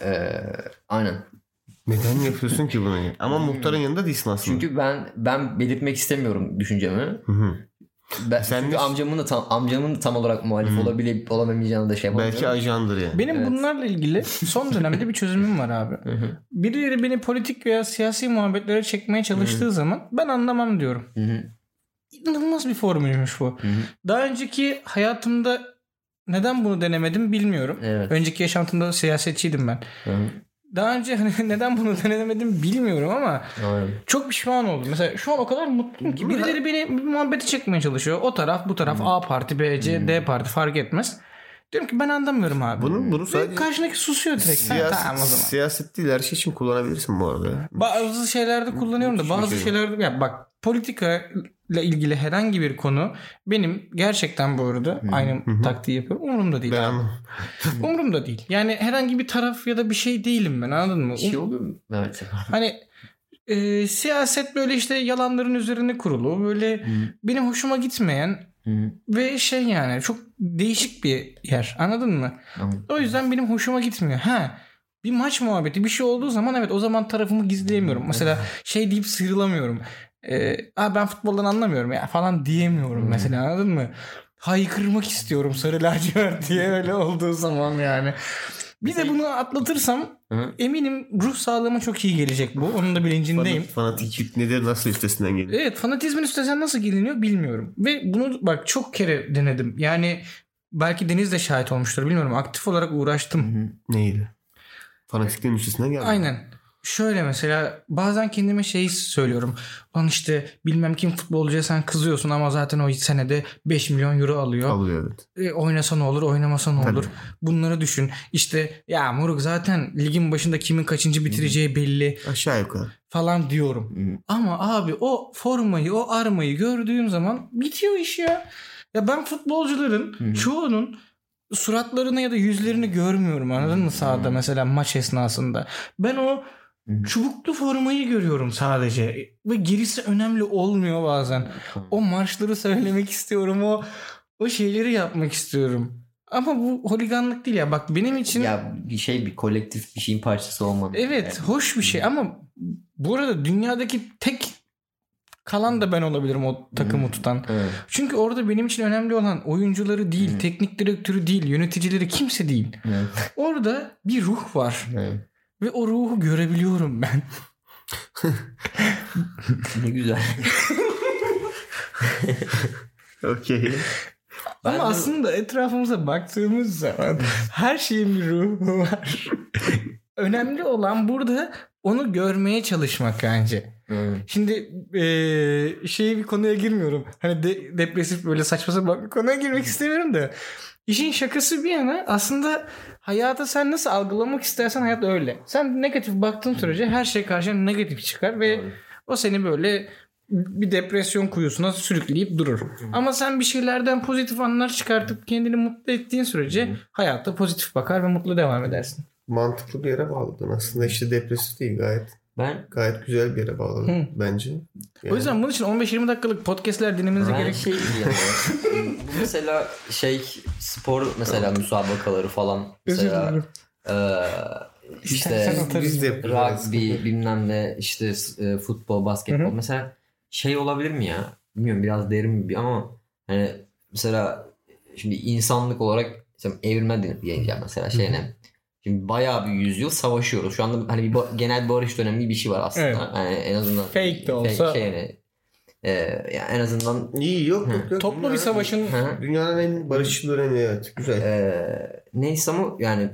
e, aynen. Neden yapıyorsun ki bunu? Ama muhtarın yanında değilsin aslında. Çünkü ben ben belirtmek istemiyorum düşüncemi. Hı hı. Ben, Sen çünkü de- amcamın da tam amcamın da tam olarak muhalif olabilip olamayacağını da şey yapamıyorum. Belki ajandır yani. Benim Evet. bunlarla ilgili son dönemde bir çözümüm var abi. Hı hı, Birileri beni politik veya siyasi muhabbetlere çekmeye çalıştığı zaman ben anlamam diyorum. hı hı, İnanılmaz bir formülmüş bu. Daha önceki hayatımda neden bunu denemedim bilmiyorum. Evet. Önceki yaşantımda siyasetçiydim ben. Hı hı, Daha önce hani neden bunu denemedim bilmiyorum ama aynen. çok pişman oldum. Mesela şu an o kadar mutluyum ki birileri beni bir muhabbete çekmeye çalışıyor. O taraf bu taraf A parti B C D parti fark etmez. Diyorum ki ben anlamıyorum abi. Bunu, bunu Ve sadece karşındaki susuyor direkt. Ha, siyaset, tamam o zaman. siyaset değil her şey için kullanabilirsin bu arada. Bazı şeylerde kullanıyorum da bazı şey. şeylerde ya bak politika ile ilgili herhangi bir konu benim gerçekten bu arada aynı taktiği yapıyorum. Umurumda değil. Ben. Umurumda değil. Yani herhangi bir taraf ya da bir şey değilim ben anladın mı? Şey oluyor mu? Evet. Hani e, siyaset böyle işte yalanların üzerine kurulu. Böyle benim hoşuma gitmeyen ve şey yani çok değişik bir yer. Anladın mı? Anladım. O yüzden benim hoşuma gitmiyor. Ha bir maç muhabbeti bir şey olduğu zaman evet o zaman tarafımı gizleyemiyorum. Mesela şey deyip sıyrılamıyorum. Aa, ben futboldan anlamıyorum ya falan diyemiyorum Hmm. mesela anladın mı? Haykırmak istiyorum sarı lacivert diye öyle olduğu zaman yani. Bir de bunu atlatırsam Hı. eminim ruh sağlığıma çok iyi gelecek bu. Onun da bilincindeyim. Fanat- Fanatiklik nedir? Nasıl üstesinden geliyor? Evet fanatizmin üstesinden nasıl geliniyor bilmiyorum. Ve bunu bak çok kere denedim. Yani belki Deniz de şahit olmuştur bilmiyorum. Aktif olarak uğraştım. Hı. Neydi? Fanatiklerin üstesinden geldi. Aynen. Şöyle mesela bazen kendime şey söylüyorum. Lan işte bilmem kim futbolcuya sen kızıyorsun ama zaten o senede 5 milyon euro alıyor. Alıyor evet. E, oynasa ne olur oynamasa ne olur. Bunları düşün. İşte ya moruk zaten ligin başında kimin kaçıncı bitireceği belli Aşağı yukarı. falan diyorum. Hı. Ama abi o formayı o armayı gördüğüm zaman bitiyor iş ya. Ya ben futbolcuların Hı. çoğunun suratlarını ya da yüzlerini görmüyorum anladın mı sahada mesela maç esnasında. Ben o. çubuklu formayı görüyorum sadece ve gerisi önemli olmuyor bazen. O marşları söylemek istiyorum o o şeyleri yapmak istiyorum. Ama bu holiganlık değil ya. Bak benim için Ya bir şey bir kolektif bir şeyin parçası olmalı. Evet Yani. hoş bir şey ama bu arada dünyadaki tek kalan da ben olabilirim o takımı Hmm. tutan. Evet. Çünkü orada benim için önemli olan oyuncuları değil, Hmm. teknik direktörü değil, yöneticileri kimse değil. Evet. Orada bir ruh var Evet. Ve o ruhu görebiliyorum ben. Ne güzel. Okey. Ben ama de- aslında etrafımıza baktığımız zaman her şeyin bir ruhu var. önemli olan burada onu görmeye çalışmak bence. Evet. Şimdi eee şey bir konuya girmiyorum. Hani de- depresif böyle saçma sapan bir konuya girmek istemiyorum da. İşin şakası bir yana aslında hayata sen nasıl algılamak istersen hayat öyle. Sen negatif baktığın sürece her şey karşına negatif çıkar ve Doğru. o seni böyle bir depresyon kuyusuna sürükleyip durur. Ama sen bir şeylerden pozitif anlar çıkartıp kendini mutlu ettiğin sürece hayata pozitif bakar ve mutlu devam edersin. Mantıklı bir yere bağladın. Aslında işte depresif değil gayet. Ben Gayet güzel bir yere bağladın Hı. bence. O yüzden bunun için 15-20 dakikalık podcastler dinlemenize ben gerek şey mesela şey spor mesela müsabakaları falan mesela İstersen işte rugby bilmem ne işte e, futbol basketbol. Hı hı. mesela şey olabilir mi ya? Bilmiyorum biraz derin bir ama hani mesela şimdi insanlık olarak mesela evrilme diyeceğim mesela şey ne Şimdi bayağı bir yüzyıl savaşıyoruz. Şu anda hani bir genel barış dönemi bir şey var aslında. Evet. Yani en azından Fake de olsa. şey yani, e, yani en azından İyi yok yok yok. Toplu bir Dünyanın- savaşın Hı. Dünyanın en barışçıl dönemi evet. Güzel. Ee, neyse ama yani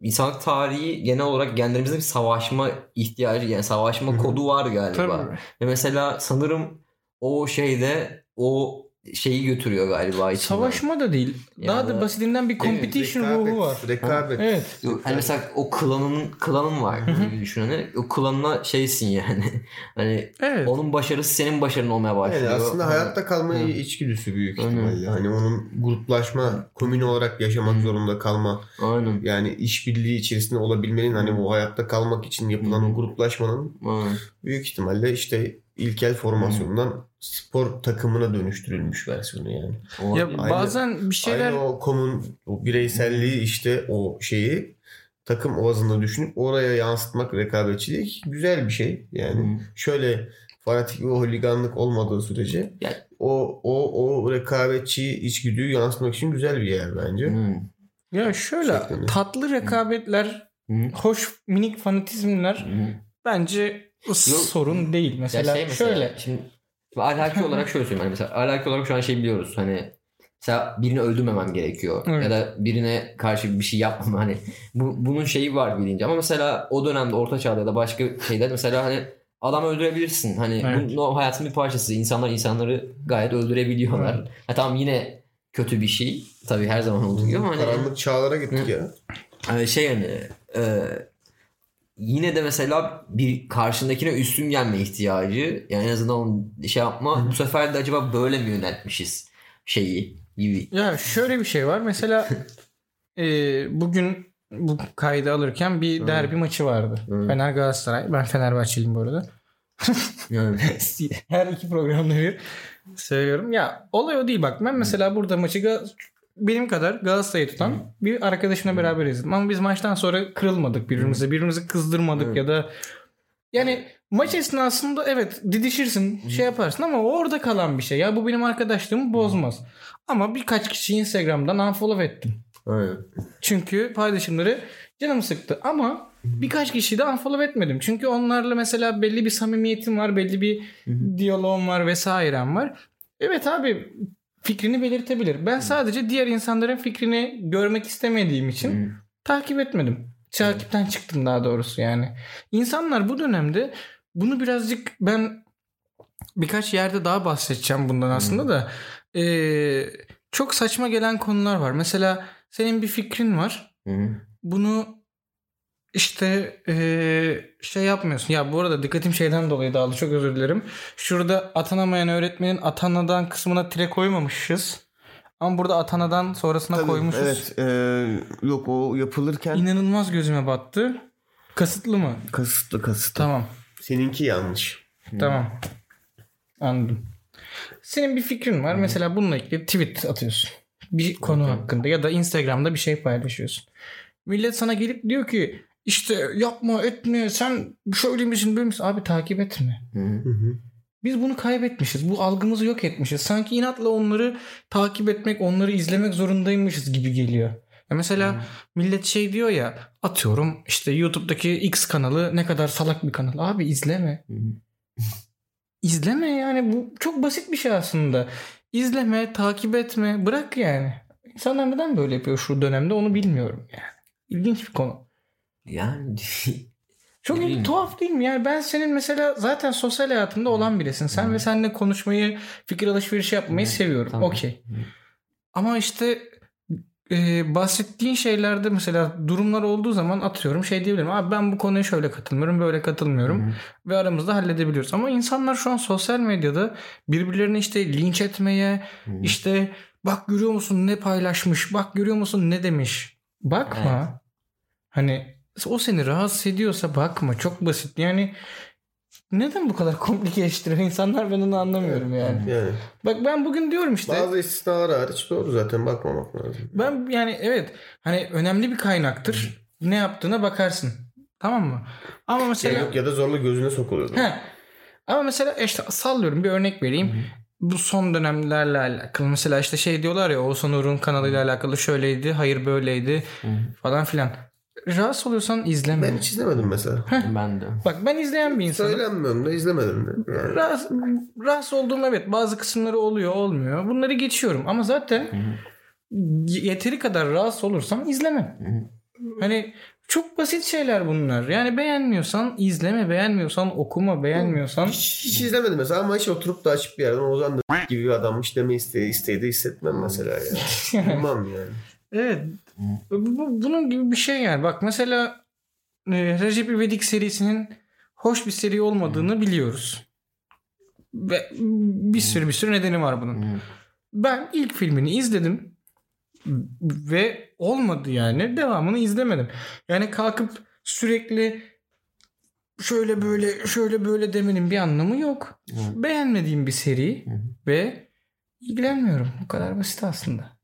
insanlık tarihi genel olarak genlerimizde bir savaşma ihtiyacı yani savaşma kodu var galiba. Tabii. Ve mesela sanırım o şeyde o şeyi götürüyor galiba içinden. Savaşma da değil. Ya Daha da basitinden bir competition Rekabet, ruhu var. Rekabet. Evet. Hani mesela o klanın klanın var gibi düşün hani o klanına şeysin yani. hani Evet. onun başarısı senin başarın olmaya başlıyor. Yani aslında hayatta kalma Hı. içgüdüsü büyük Aynen. ihtimalle. Hani onun gruplaşma, komün olarak yaşamak Hı. zorunda kalma. Aynen. Yani işbirliği içerisinde olabilmenin hani o hayatta kalmak için yapılan Hı. o gruplaşmanın Aynen. büyük ihtimalle işte ilkel formasyondan spor takımına dönüştürülmüş versiyonu yani. O- Ya Aynı- bazen bir şeyler Aynı o komün o bireyselliği işte o şeyi takım ovazında düşünüp oraya yansıtmak rekabetçilik güzel bir şey. Yani Hı. şöyle fanatik ve holiganlık olmadığı sürece Yani- o o o rekabetçi içgüdüyü yansıtmak için güzel bir yer bence. Hı. ya şöyle Şeklinde. tatlı rekabetler, Hı. hoş minik fanatizmler Hı. bence sorun değil. Mesela, şey mesela, şöyle Şimdi, şimdi ahlaki olarak şöyle söyleyeyim. Hani mesela ahlaki olarak şu an şey biliyoruz. Hani mesela birini öldürmemem gerekiyor. Evet. Ya da birine karşı bir şey yapmam. Hani bu, bunun şeyi var bilinci. Ama mesela o dönemde orta çağda ya da başka şeyler mesela hani adam öldürebilirsin. Hani Evet. o hayatın bir parçası. İnsanlar insanları gayet öldürebiliyorlar. Ha, tamam yine kötü bir şey. Tabii her zaman olduğu gibi ama hani Karanlık çağlara gittik Hı. ya. Hani şey hani e, yine de mesela bir karşındakine üstün gelme ihtiyacı yani en azından şey yapma bu sefer de acaba böyle mi yöneltmişiz şeyi gibi. ya şöyle bir şey var. Mesela e, bugün bu kaydı alırken bir Hı. derbi maçı vardı. Hı. Fener Galatasaray. Ben Fenerbahçeliyim bu arada. Her iki programda bir söylüyorum. Ya olay o değil bak. Ben mesela burada maçı benim kadar Galatasaray'ı tutan bir arkadaşımla beraber izledim. Ama biz maçtan sonra kırılmadık birbirimize. Birbirimizi kızdırmadık Evet. ya da yani maç esnasında evet didişirsin şey yaparsın ama orada kalan bir şey. Ya bu benim arkadaşlığımı bozmaz. Ama birkaç kişi Instagram'dan unfollow ettim. Aynen. Çünkü paylaşımları canımı sıktı. Ama birkaç kişiyi de unfollow etmedim. Çünkü onlarla mesela belli bir samimiyetim var. Belli bir diyaloğum var vesairem var. Evet abi fikrini belirtebilir. Ben sadece diğer insanların fikrini görmek istemediğim için takip etmedim. Takipten çıktım daha doğrusu yani. İnsanlar bu dönemde bunu birazcık ben birkaç yerde daha bahsedeceğim bundan aslında da Ee, çok saçma gelen konular var. Mesela senin bir fikrin var. Hı. Bunu işte ee, şey yapmıyorsun. Ya bu arada dikkatim şeyden dolayı dağıldı. Çok özür dilerim. Şurada atanamayan öğretmenin atanadan kısmına tire koymamışız. Ama burada atanadan sonrasına Tabii, koymuşuz. Evet. e, yok o yapılırken İnanılmaz gözüme battı. Kasıtlı mı? kasıtlı kasıtlı. Tamam. Seninki yanlış. Tamam. Anladım. Senin bir fikrin var. Mesela bununla ilgili tweet atıyorsun. Bir konu hakkında ya da Instagram'da bir şey paylaşıyorsun. Millet sana gelip diyor ki işte yapma etme sen şöyle misin böyle misin? Abi takip etme. Hı hı. Hı hı. Biz bunu kaybetmişiz. Bu algımızı yok etmişiz. Sanki inatla onları takip etmek, onları izlemek zorundaymışız gibi geliyor. Ya mesela millet şey diyor ya atıyorum işte YouTube'daki X kanalı ne kadar salak bir kanal. Abi izleme. Hı hı. İzleme yani bu çok basit bir şey aslında. İzleme, takip etme, bırak yani. İnsanlar neden böyle yapıyor şu dönemde onu bilmiyorum yani. İlginç bir konu. Yani Çok bileyim. tuhaf değil mi? Yani ben senin mesela zaten sosyal hayatında olan birisin. Sen Hı. ve seninle konuşmayı, fikir alışverişi yapmayı Hı. seviyorum. Tamam. Okey. Ama işte e, bahsettiğin şeylerde mesela durumlar olduğu zaman atıyorum şey diyebilirim. Abi ben bu konuya şöyle katılmıyorum, böyle katılmıyorum. Hı hı. Ve aramızda halledebiliyoruz. Ama insanlar şu an sosyal medyada birbirlerini işte linç etmeye, Hı hı. işte bak görüyor musun ne paylaşmış, bak görüyor musun ne demiş. Bakma. Hani o seni rahatsız ediyorsa bakma. Çok basit. Yani neden bu kadar komplikeştiriyor insanlar ben onu anlamıyorum yani. Yani Bak ben bugün diyorum işte. bazı istisnalar hariç doğru zaten bakmamak lazım. Ben yani evet hani önemli bir kaynaktır. Ne yaptığına bakarsın. Tamam mı? Ama Ya mesela yok ya da zorla gözüne sokuluyordu. He. Ama mesela işte sallıyorum bir örnek vereyim. Bu son dönemlerle alakalı. Mesela işte şey diyorlar ya Oğuzhan Uğur'un kanalıyla alakalı şöyleydi, hayır böyleydi Hı hı. falan filan. Rahatsız oluyorsan izleme. Ben hiç izlemedim mesela. Ben de. Bak ben izleyen bir insanım. Söylenmiyorum da izlemedim de. Yani. Rahatsız, rahatsız olduğum evet bazı kısımları oluyor olmuyor. Bunları geçiyorum ama zaten Hı hı. yeteri kadar rahatsız olursam izleme. Hı hı. Hani çok basit şeyler bunlar. Yani beğenmiyorsan izleme, beğenmiyorsan okuma, beğenmiyorsan Hiç, hiç izlemedim mesela ama hiç oturup da açıp bir yerden Ozan da gibi bir adammış deme isteği, isteği de hissetmem mesela yani. Bilmem yani. Evet. Bu, bu- bunun gibi bir şey yani. Bak mesela e, Recep İvedik serisinin hoş bir seri olmadığını biliyoruz. Ve bir sürü bir sürü nedeni var bunun. Hı. Ben ilk filmini izledim ve olmadı yani. Devamını izlemedim. Yani kalkıp sürekli şöyle böyle şöyle böyle demenin bir anlamı yok. Hı. Beğenmediğim bir seri ve ilgilenmiyorum. Bu kadar basit aslında.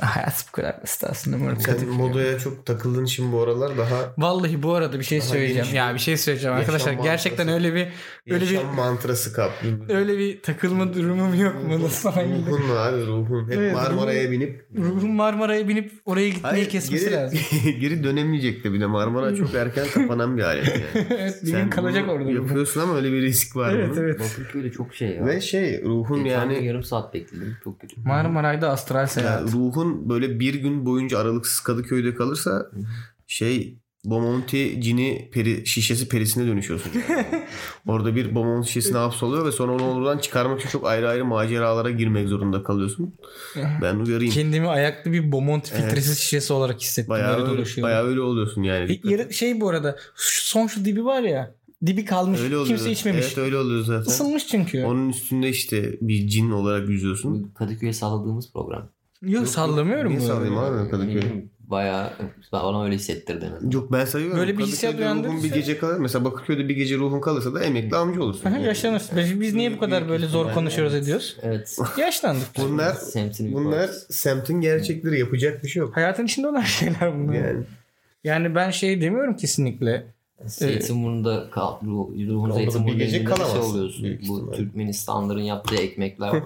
Hayat bu kadar basit aslında. Murat Sen modaya çok takıldın şimdi bu aralar daha Vallahi bu arada bir şey söyleyeceğim. Ya bir şey söyleyeceğim arkadaşlar. Gerçekten mantrası. öyle bir öyle bir mantrası kaplı. öyle bir takılma durumum yok mu? Nasıl? Ruhun var ruhun. Hep Evet, Marmara'ya ruhun- binip Ruhum Marmara'ya binip oraya gitmeyi kesmesi geri, lazım. geri dönemeyecek de bir de Marmara çok erken kapanan bir alet yani. evet bir gün Sen kalacak orada. Yapıyorsun ama öyle bir risk var Evet bunun. evet. Bakırköy'de çok şey ya. Ve şey ruhun yani yani yarım saat bekledim. Çok kötü. Marmaray'da astral ya seyahat. Ruhun böyle bir gün boyunca aralıksız Kadıköy'de kalırsa şey Bomonti cini peri, şişesi perisine dönüşüyorsun. Orada bir Bomonti şişesine hapsoluyor ve sonra onu oradan çıkarmak için çok ayrı ayrı maceralara girmek zorunda kalıyorsun. Ben uyarayım. Kendimi ayaklı bir Bomonti Evet. filtresiz şişesi olarak hissettim. Bayağı öyle dolaşıyorum. bayağı öyle oluyorsun yani. E, yarı- şey bu arada şu- son şu dibi var ya. Dibi kalmış. Öyle oluyor. Kimse içmemiş. Evet öyle oluyor zaten. Isınmış çünkü. Onun üstünde işte bir cin olarak yüzüyorsun. Kadıköy'e salladığımız program. Yok sallamıyorum Niye bu arada. sallayayım abi Kadıköy? bayağı bana öyle hissettirdi. Yok ben sayıyorum. Böyle bir hissiyat uyandırırsa- bir gece kalır. Mesela Bakırköy'de bir gece ruhun kalırsa da emekli amca olursun. Aha, Yaşlanırsın. Biz, biz niye bu kadar böyle zor konuşuyoruz ediyoruz? Evet. Yaşlandık. Bunlar bunlar semtin gerçekleri yapacak bir şey yok. Hayatın içinde olan şeyler bunlar. Yani, Yani ben şey demiyorum kesinlikle. Zeytinburnu'nda kal, ruh, ruhun Orada Zeytinburnu'nda bir gece şey kalamazsın oluyorsun. büyük Bu. Türkmenistanların yaptığı ekmekler.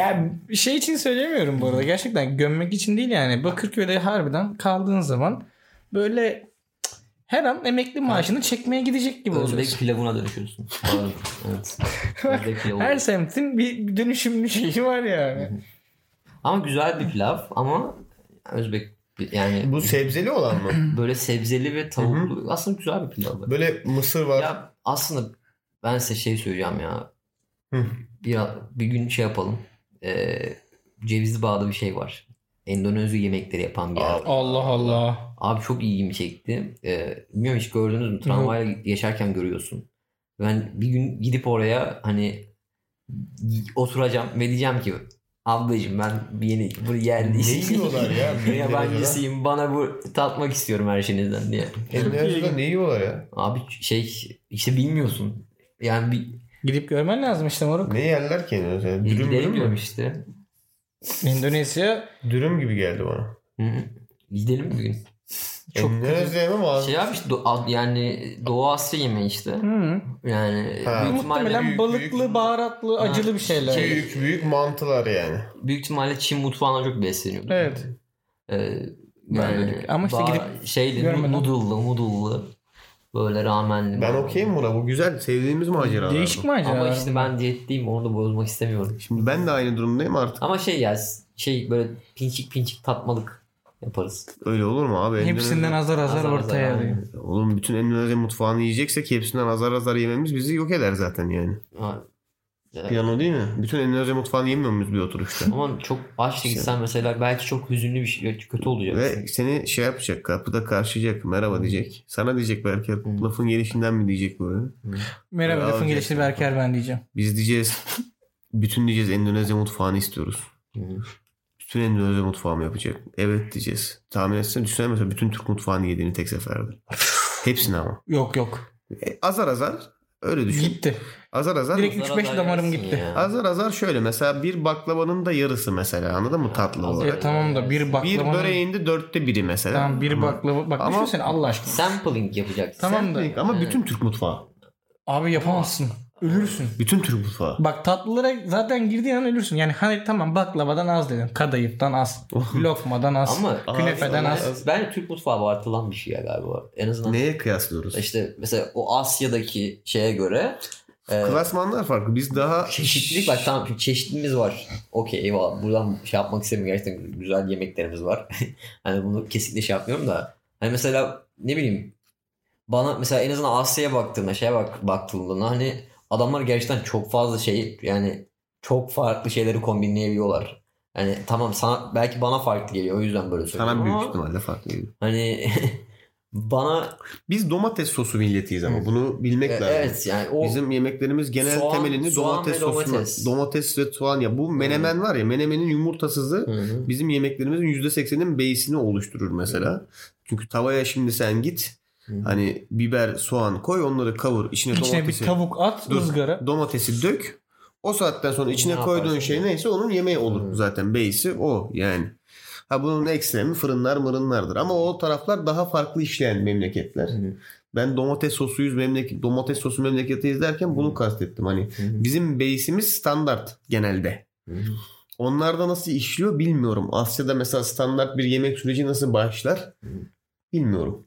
Yani şey için söylemiyorum bu arada. Gerçekten gömmek için değil yani. Bakırköy'de harbiden kaldığın zaman böyle her an emekli maaşını çekmeye gidecek gibi Özbek oluyorsun. pilavına dönüşüyorsun. Doğru. Evet. Özbek pilavı. Her semtin bir dönüşümlü şeyi var yani. Ama güzel bir pilav ama Özbek yani bu sebzeli olan mı? böyle sebzeli ve tavuklu aslında güzel bir pilav. Böyle mısır var. Ya aslında ben size şey söyleyeceğim ya. Hı. Bir, bir gün şey yapalım. Ee, Cevizli Bağ'da bir şey var. Endonezya yemekleri yapan bir yer. Allah Allah. Abi çok ilgimi çekti. Ee, bilmiyorum hiç gördünüz mü? Tramvayla geçerken görüyorsun. Ben bir gün gidip oraya hani oturacağım ve diyeceğim ki ablacığım ben bir yeni bu yerli Ne yiyorlar ya? Ben yabancısıyım bana bu tatmak istiyorum her şeyinizden diye. Endonezya'da ne yiyorlar ya? Abi şey işte bilmiyorsun. Yani bir Gidip görmen lazım işte moruk. Ne yerler ki Endonezya'da? Dürüm, gidelim mü? işte. Endonezya Dürüm gibi geldi bana. Hı hı. Gidelim bir gün. Çok Endonezya mı var? Şey abi işte Do- yani Doğu Asya yemeği işte. hı. Yani Ha. büyük muhtemelen büyük, balıklı, büyük. baharatlı, Ha, acılı bir şeyler. şey- Büyük büyük mantılar yani. büyük ihtimalle Çin mutfağına çok besleniyordu. Evet. Ee, Ben yani de- ama işte gidip şeyli görmedim. noodle'lı noodle'lı böyle ramenli. Ben okeyim buna. Bu güzel. Sevdiğimiz maceralar. Değişik macera. Ama işte ben diyetteyim onu da bozmak istemiyorum. Şimdi ben de aynı durumdayım artık. Ama şey ya şey böyle pinçik pinçik tatmalık yaparız. Öyle olur mu abi? Hepsinden azar azar, Azar azar, ortaya alıyor. Oğlum bütün Endonezya mutfağını yiyeceksek hepsinden azar azar yememiz bizi yok eder zaten yani. Ha, e, Piyano değil mi? Bütün Endonezya mutfağını yemiyor muyuz bir oturuşta? Ama çok aç da gitsen mesela belki çok hüzünlü bir şey kötü olacak. Ve seni şey yapacak kapıda karşılayacak merhaba diyecek. Sana diyecek belki Hı. lafın gelişinden mi diyecek böyle. Merhaba Bravo lafın gelişi. Berker ben diyeceğim. Biz diyeceğiz bütün diyeceğiz Endonezya mutfağını istiyoruz. Hı. Bütün Endonezya mutfağı mı yapacak? Evet diyeceğiz. Tahmin etsene düşünsene mesela bütün Türk mutfağını yediğini tek seferde. Hepsini ama. Yok yok. E, azar azar öyle düşün. Gitti. Azar azar. Direkt Zarar 3-5 damarım gitti. ya. Azar azar şöyle mesela bir baklavanın da yarısı mesela anladın mı tatlı azar- olarak. E, tamam da bir Bir baklavanın... böreğin de dörtte biri mesela. Tamam bir Ama- baklava. Bak Ama- düşün sen Allah aşkına. Sampling yapacaksın. Tamam da. Ama bütün Türk mutfağı. Abi yapamazsın. Ölürsün. Bütün Türk mutfağı. Bak tatlılara zaten girdiğin an ölürsün. Yani hani tamam baklavadan az dedim. Kadayıftan az. Lokmadan az. Ama künefeden az- az. Bence Türk mutfağı abartılan bir şey ya galiba. En azından Neye kıyaslıyoruz? işte mesela o Asya'daki şeye göre e, Klasmanlar farklı. Biz daha çeşitlilik bak tamam çeşitliliğimiz var. Okey eyvallah. Buradan şey yapmak istemiyorum. Gerçekten güzel yemeklerimiz var. hani bunu kesinlikle şey yapmıyorum da. Hani mesela ne bileyim bana mesela en azından Asya'ya baktığımda şeye bak baktığımda hani adamlar gerçekten çok fazla şey yani çok farklı şeyleri kombinleyebiliyorlar. Yani tamam sana belki bana farklı geliyor o yüzden böyle söylüyorum sana büyük ihtimalle farklı geliyor. hani bana Biz domates sosu milletiyiz ama bunu bilmek e, lazım. evet yani o Bizim yemeklerimiz genel Soğan- temelini soğan domates ve sosuna. domates. Domates ve soğan ya. Bu menemen var ya menemenin yumurtasızı hı. bizim yemeklerimizin %80'inin beysini oluşturur mesela. Çünkü tavaya şimdi sen git hı. hani biber, soğan koy onları kavur. içine, İçine bir domatesi, tavuk at Dur. ızgara. domatesi dök. O saatten sonra içine Ne koyduğun şey ya? neyse onun yemeği olur Hı. zaten. Beysi o yani. Ha bunun ekstremi fırınlar mırınlardır. Ama o taraflar daha farklı işleyen memleketler. Hı. Ben domates sosuyuz memleket domates sosu memleketiyiz derken bunu kastettim. Hani Hı bizim beysimiz standart genelde. Hı. Onlarda nasıl işliyor bilmiyorum. Asya'da mesela standart bir yemek süreci nasıl başlar bilmiyorum.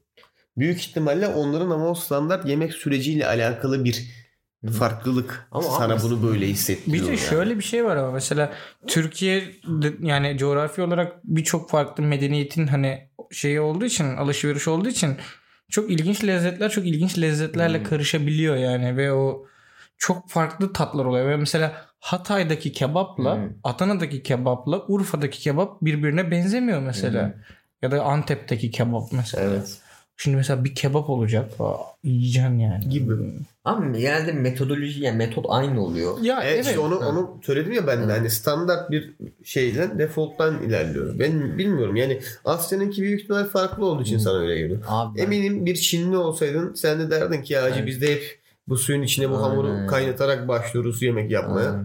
Büyük ihtimalle onların ama o standart yemek süreciyle alakalı bir. Farklılık Ama sana bunu böyle hissettiriyor. Bir de yani. şöyle bir şey var ama mesela Türkiye yani coğrafi olarak birçok farklı medeniyetin hani şeyi olduğu için alışveriş olduğu için çok ilginç lezzetler çok ilginç lezzetlerle Hmm. karışabiliyor yani ve o çok farklı tatlar oluyor ve mesela Hatay'daki kebapla Hmm. Adana'daki kebapla Urfa'daki kebap birbirine benzemiyor mesela. Hı. Ya da Antep'teki kebap mesela. Evet. Şimdi mesela bir kebap olacak. Aa, yiyeceksin yani. Gibi. Ama genelde metodoloji yani metot aynı oluyor. Ya Evet, evet. işte onu onu söyledim ya ben de hani standart bir şeyden default'tan ilerliyorum. Ben bilmiyorum yani Asya'nınki büyük ihtimal farklı olduğu için sana öyle geliyor. Abi ben- Eminim bir Çinli olsaydın sen de derdin ki ya acı Evet. biz de hep bu suyun içine bu hamuru Aynen. kaynatarak başlıyoruz yemek yapmaya. Aynen.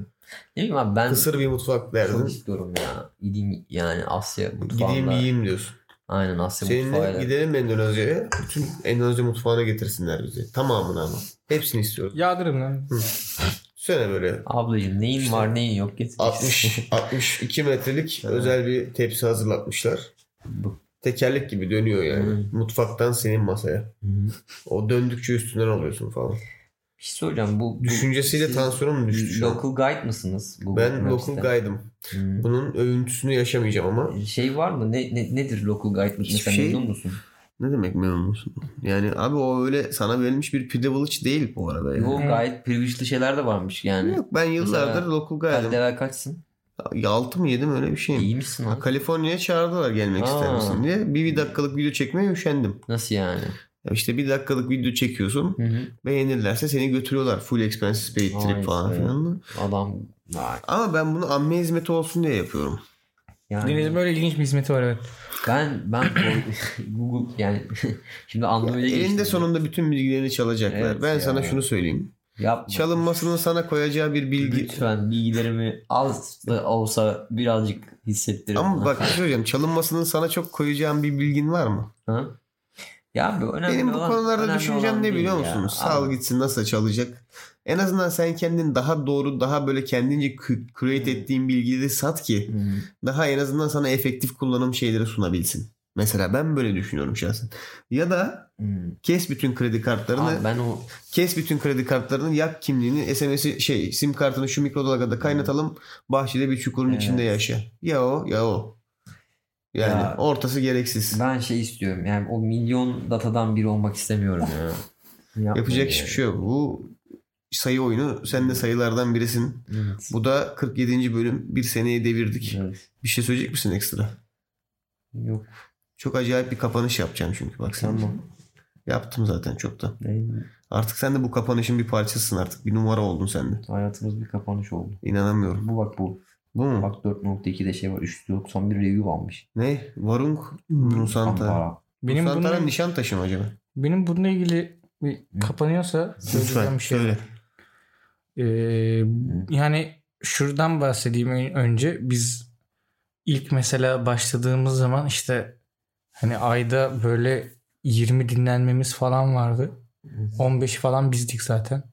Ne bileyim abi ben Kısır bir mutfak çok derdin. istiyorum ya. Gideyim yani Asya Gideyim mutfağında. yiyeyim diyorsun. Aynen Asya Seninle mutfağıyla. gidelim Endonezya'ya. Bütün Endonezya mutfağına getirsinler bizi. Tamamını ama. Hepsini istiyorum. Yağdırın lan. Söyle böyle Ablacığım neyin var neyin yok getir. 60 62 metrelik özel bir tepsi hazırlatmışlar. Bu- Tekerlek gibi dönüyor yani. Hı. Mutfaktan senin masaya. Hı. O döndükçe üstünden alıyorsun falan. Bir şey soracağım. Bu, Düşüncesiyle tansiyonum düştü şu an. Local guide mısınız? Google Ben Maps'te? local guide'ım. Hı. Bunun övüntüsünü yaşamayacağım ama Şey var mı? Ne, ne nedir local guide? Hiçbir şey- memnun musun? ne demek memnun musun? Yani abi o öyle sana verilmiş bir privilege değil bu arada. Yani. Yo gayet privileged şeyler de varmış yani. Yok ben yıllardır Mesela local guide'ım. level kaçsın? Ya 6 mı 7 mi öyle bir şeyim. İyiymişsin Ha. Kaliforniya'ya çağırdılar gelmek ister Aa. misin diye. Bir, bir dakikalık video çekmeye üşendim. Nasıl yani? Ya işte bir dakikalık video çekiyorsun. Hı hı. Beğenirlerse seni götürüyorlar. Full expenses paid Vay trip falan be. filan. Adam vay. Ama ben bunu amme hizmeti olsun diye yapıyorum. Yani Deniz'in böyle ilginç bir hizmeti var evet. ben ben Google yani şimdi Android'e geçtim. Elinde sonunda bütün bilgilerini çalacaklar. Evet ben ya. sana şunu söyleyeyim. Yapma. Çalınmasının sana koyacağı bir bilgi... Lütfen bilgilerimi az da olsa birazcık hissettirin. Ama bak şey söyleyeceğim. Çalınmasının sana çok koyacağın bir bilgin var mı? Ha? Ya bu önemli Benim bu olan- konularda düşüncem ne biliyor ya. musun? Abi, Sal gitsin nasıl çalacak? En azından sen kendin daha doğru, daha böyle kendince cre- create Hmm. ettiğin bilgileri sat ki hı. daha en azından sana efektif kullanım şeyleri sunabilsin. Mesela ben böyle düşünüyorum şahsen. Ya da Hı. kes bütün kredi kartlarını, Abi ben o kes bütün kredi kartlarını, yak kimliğini, SMS'i şey, sim kartını şu mikrodalgada kaynatalım, bahçede bir çukurun Evet. içinde yaşa. Ya o, ya o. Yani Ya- ortası gereksiz. ben şey istiyorum. Yani o milyon datadan biri olmak istemiyorum ya. Yapacak ya. hiçbir şey yok. Bu sayı oyunu. Sen de sayılardan birisin. Evet. Bu da 47. bölüm. Bir seneyi devirdik. Evet. Bir şey söyleyecek misin ekstra? Yok. Çok acayip bir kapanış yapacağım çünkü bak sen. Tamam. Yaptım zaten çoktan. Değil. Artık sen de bu kapanışın bir parçasısın artık. Bir numara oldun sen de. Hayatımız bir kapanış oldu. İnanamıyorum. Bu bak bu. Bu mu? Bak 4.2'de şey var. 391 review almış. Ne? Varung Nusanta. Kampara. Benim Nusantara bunun, Nişantaşı mı acaba? benim bununla ilgili bir kapanıyorsa söyleyeceğim bir şey. söyle. Ee, yani şuradan bahsedeyim ön- önce. Biz ilk mesela başladığımız zaman işte hani ayda böyle 20 dinlenmemiz falan vardı. 15 falan bizdik zaten.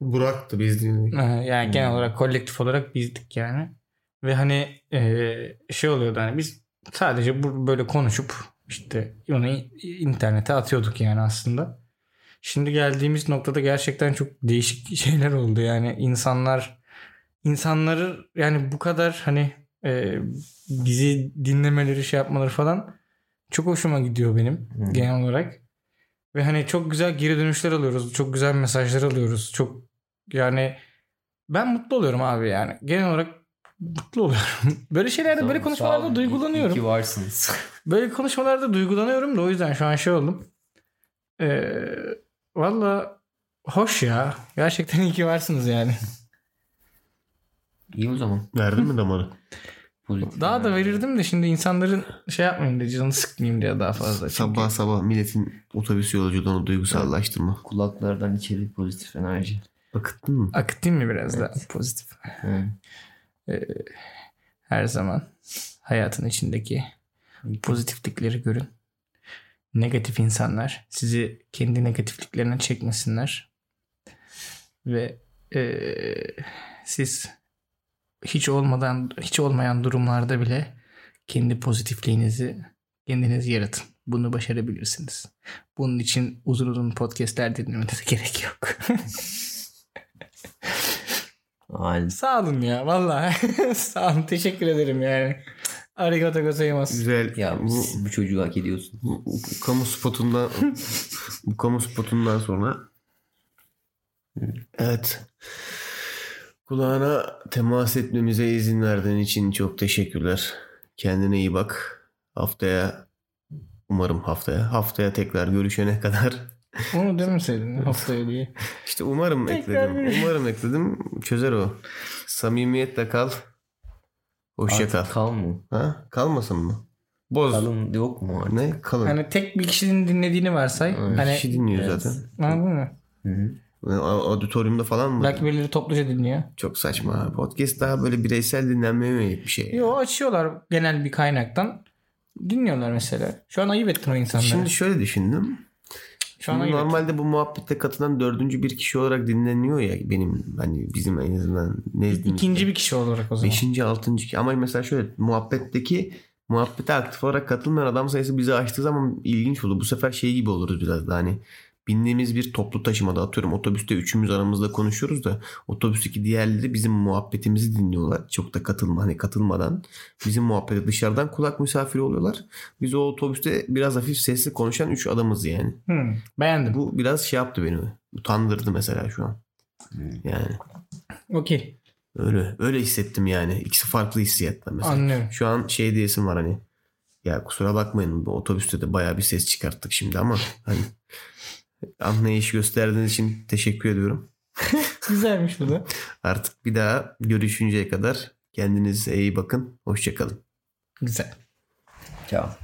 Burak'tı biz dinledik. Ee, Yani genel Hmm. olarak kolektif olarak bizdik yani. Ve hani e, şey oluyordu hani biz sadece bu böyle konuşup işte onu internete atıyorduk yani aslında. Şimdi geldiğimiz noktada gerçekten çok değişik şeyler oldu yani insanlar insanları yani bu kadar hani e, bizi dinlemeleri şey yapmaları falan çok hoşuma gidiyor benim Hı. genel olarak. Ve hani çok güzel geri dönüşler alıyoruz. Çok güzel mesajlar alıyoruz. Çok yani ben mutlu oluyorum abi yani. Genel olarak mutlu oluyorum. böyle şeylerde böyle Sağ- konuşmalarda olun. duygulanıyorum. İyi ki varsınız. Böyle konuşmalarda duygulanıyorum da o yüzden şu an şey oldum. Ee, Valla hoş ya. Gerçekten iyi ki varsınız yani. İyi o zaman. Verdin mi damarı? Daha da verirdim de şimdi insanların şey yapmayayım diye canını sıkmayayım diye daha fazla. Çünkü Sabah sabah milletin otobüs yolculuğunu duygusallaştırma. Kulaklardan içeri pozitif enerji. Akıttın mı? akıtayım mı biraz Evet. daha pozitif. Hı. Her zaman hayatın içindeki pozitiflikleri görün. Negatif insanlar sizi kendi negatifliklerine çekmesinler. Ve eee, siz hiç olmadan hiç olmayan durumlarda bile kendi pozitifliğinizi kendiniz yaratın. Bunu başarabilirsiniz. Bunun için uzun uzun podcastler dinlemenize gerek yok. Aynen. Sağ olun ya vallahi. Sağ olun teşekkür ederim yani. Arigato gozaimasu. Güzel. Ya bu, bu çocuğu hak ediyorsun. bu, bu kamu spotundan bu kamu spotundan sonra evet kulağına temas etmemize izin verdiğin için çok teşekkürler. Kendine iyi bak. Haftaya umarım haftaya. Haftaya tekrar görüşene kadar. Onu demeseydin haftaya diye. İşte umarım Tekrar ekledim. görüş- Umarım ekledim. Çözer o. Samimiyetle kal. Hoşça kal. kal mı? Ha? Kalmasın mı? Boz. Kalın yok mu artık? Ne? Kalın. Hani tek bir kişinin dinlediğini varsay. Evet. Hani kişi dinliyor Evet. zaten. anladın mı? Hı hı. Auditoriumda falan mı? Belki birileri topluca dinliyor. Çok saçma. Podcast daha böyle bireysel dinlenmeye yönelik bir şey. Yo açıyorlar genel bir kaynaktan. Dinliyorlar mesela. Şu an ayıp ettin o insanları. Şimdi şöyle düşündüm. Şu an normalde bu muhabbette katılan dördüncü bir kişi olarak dinleniyor ya benim hani bizim en azından nezdimizde. İkinci bir kişi olarak o zaman. Beşinci, altıncı. Ama mesela şöyle muhabbetteki muhabbete aktif olarak katılmayan adam sayısı bizi aştığı zaman ilginç oldu. Bu sefer şey gibi oluruz biraz da hani bindiğimiz bir toplu taşımada atıyorum otobüste üçümüz aramızda konuşuyoruz da otobüsteki diğerleri bizim muhabbetimizi dinliyorlar. Çok da katılma hani katılmadan bizim muhabbete dışarıdan kulak misafiri oluyorlar. Biz o otobüste biraz hafif sesli konuşan üç adamız yani. Hmm, beğendim. Bu biraz şey yaptı beni. Utandırdı mesela şu an. Yani Okey. öyle öyle hissettim yani. İkisi farklı hissiyatlar mesela. Anlıyorum. Şu an şey diyesim var hani. Ya kusura bakmayın bu otobüste de bayağı bir ses çıkarttık şimdi ama hani anlayış gösterdiğiniz için teşekkür ediyorum. Güzelmiş bu da. Artık bir daha görüşünceye kadar kendinize iyi bakın. Hoşçakalın. Güzel. Ciao.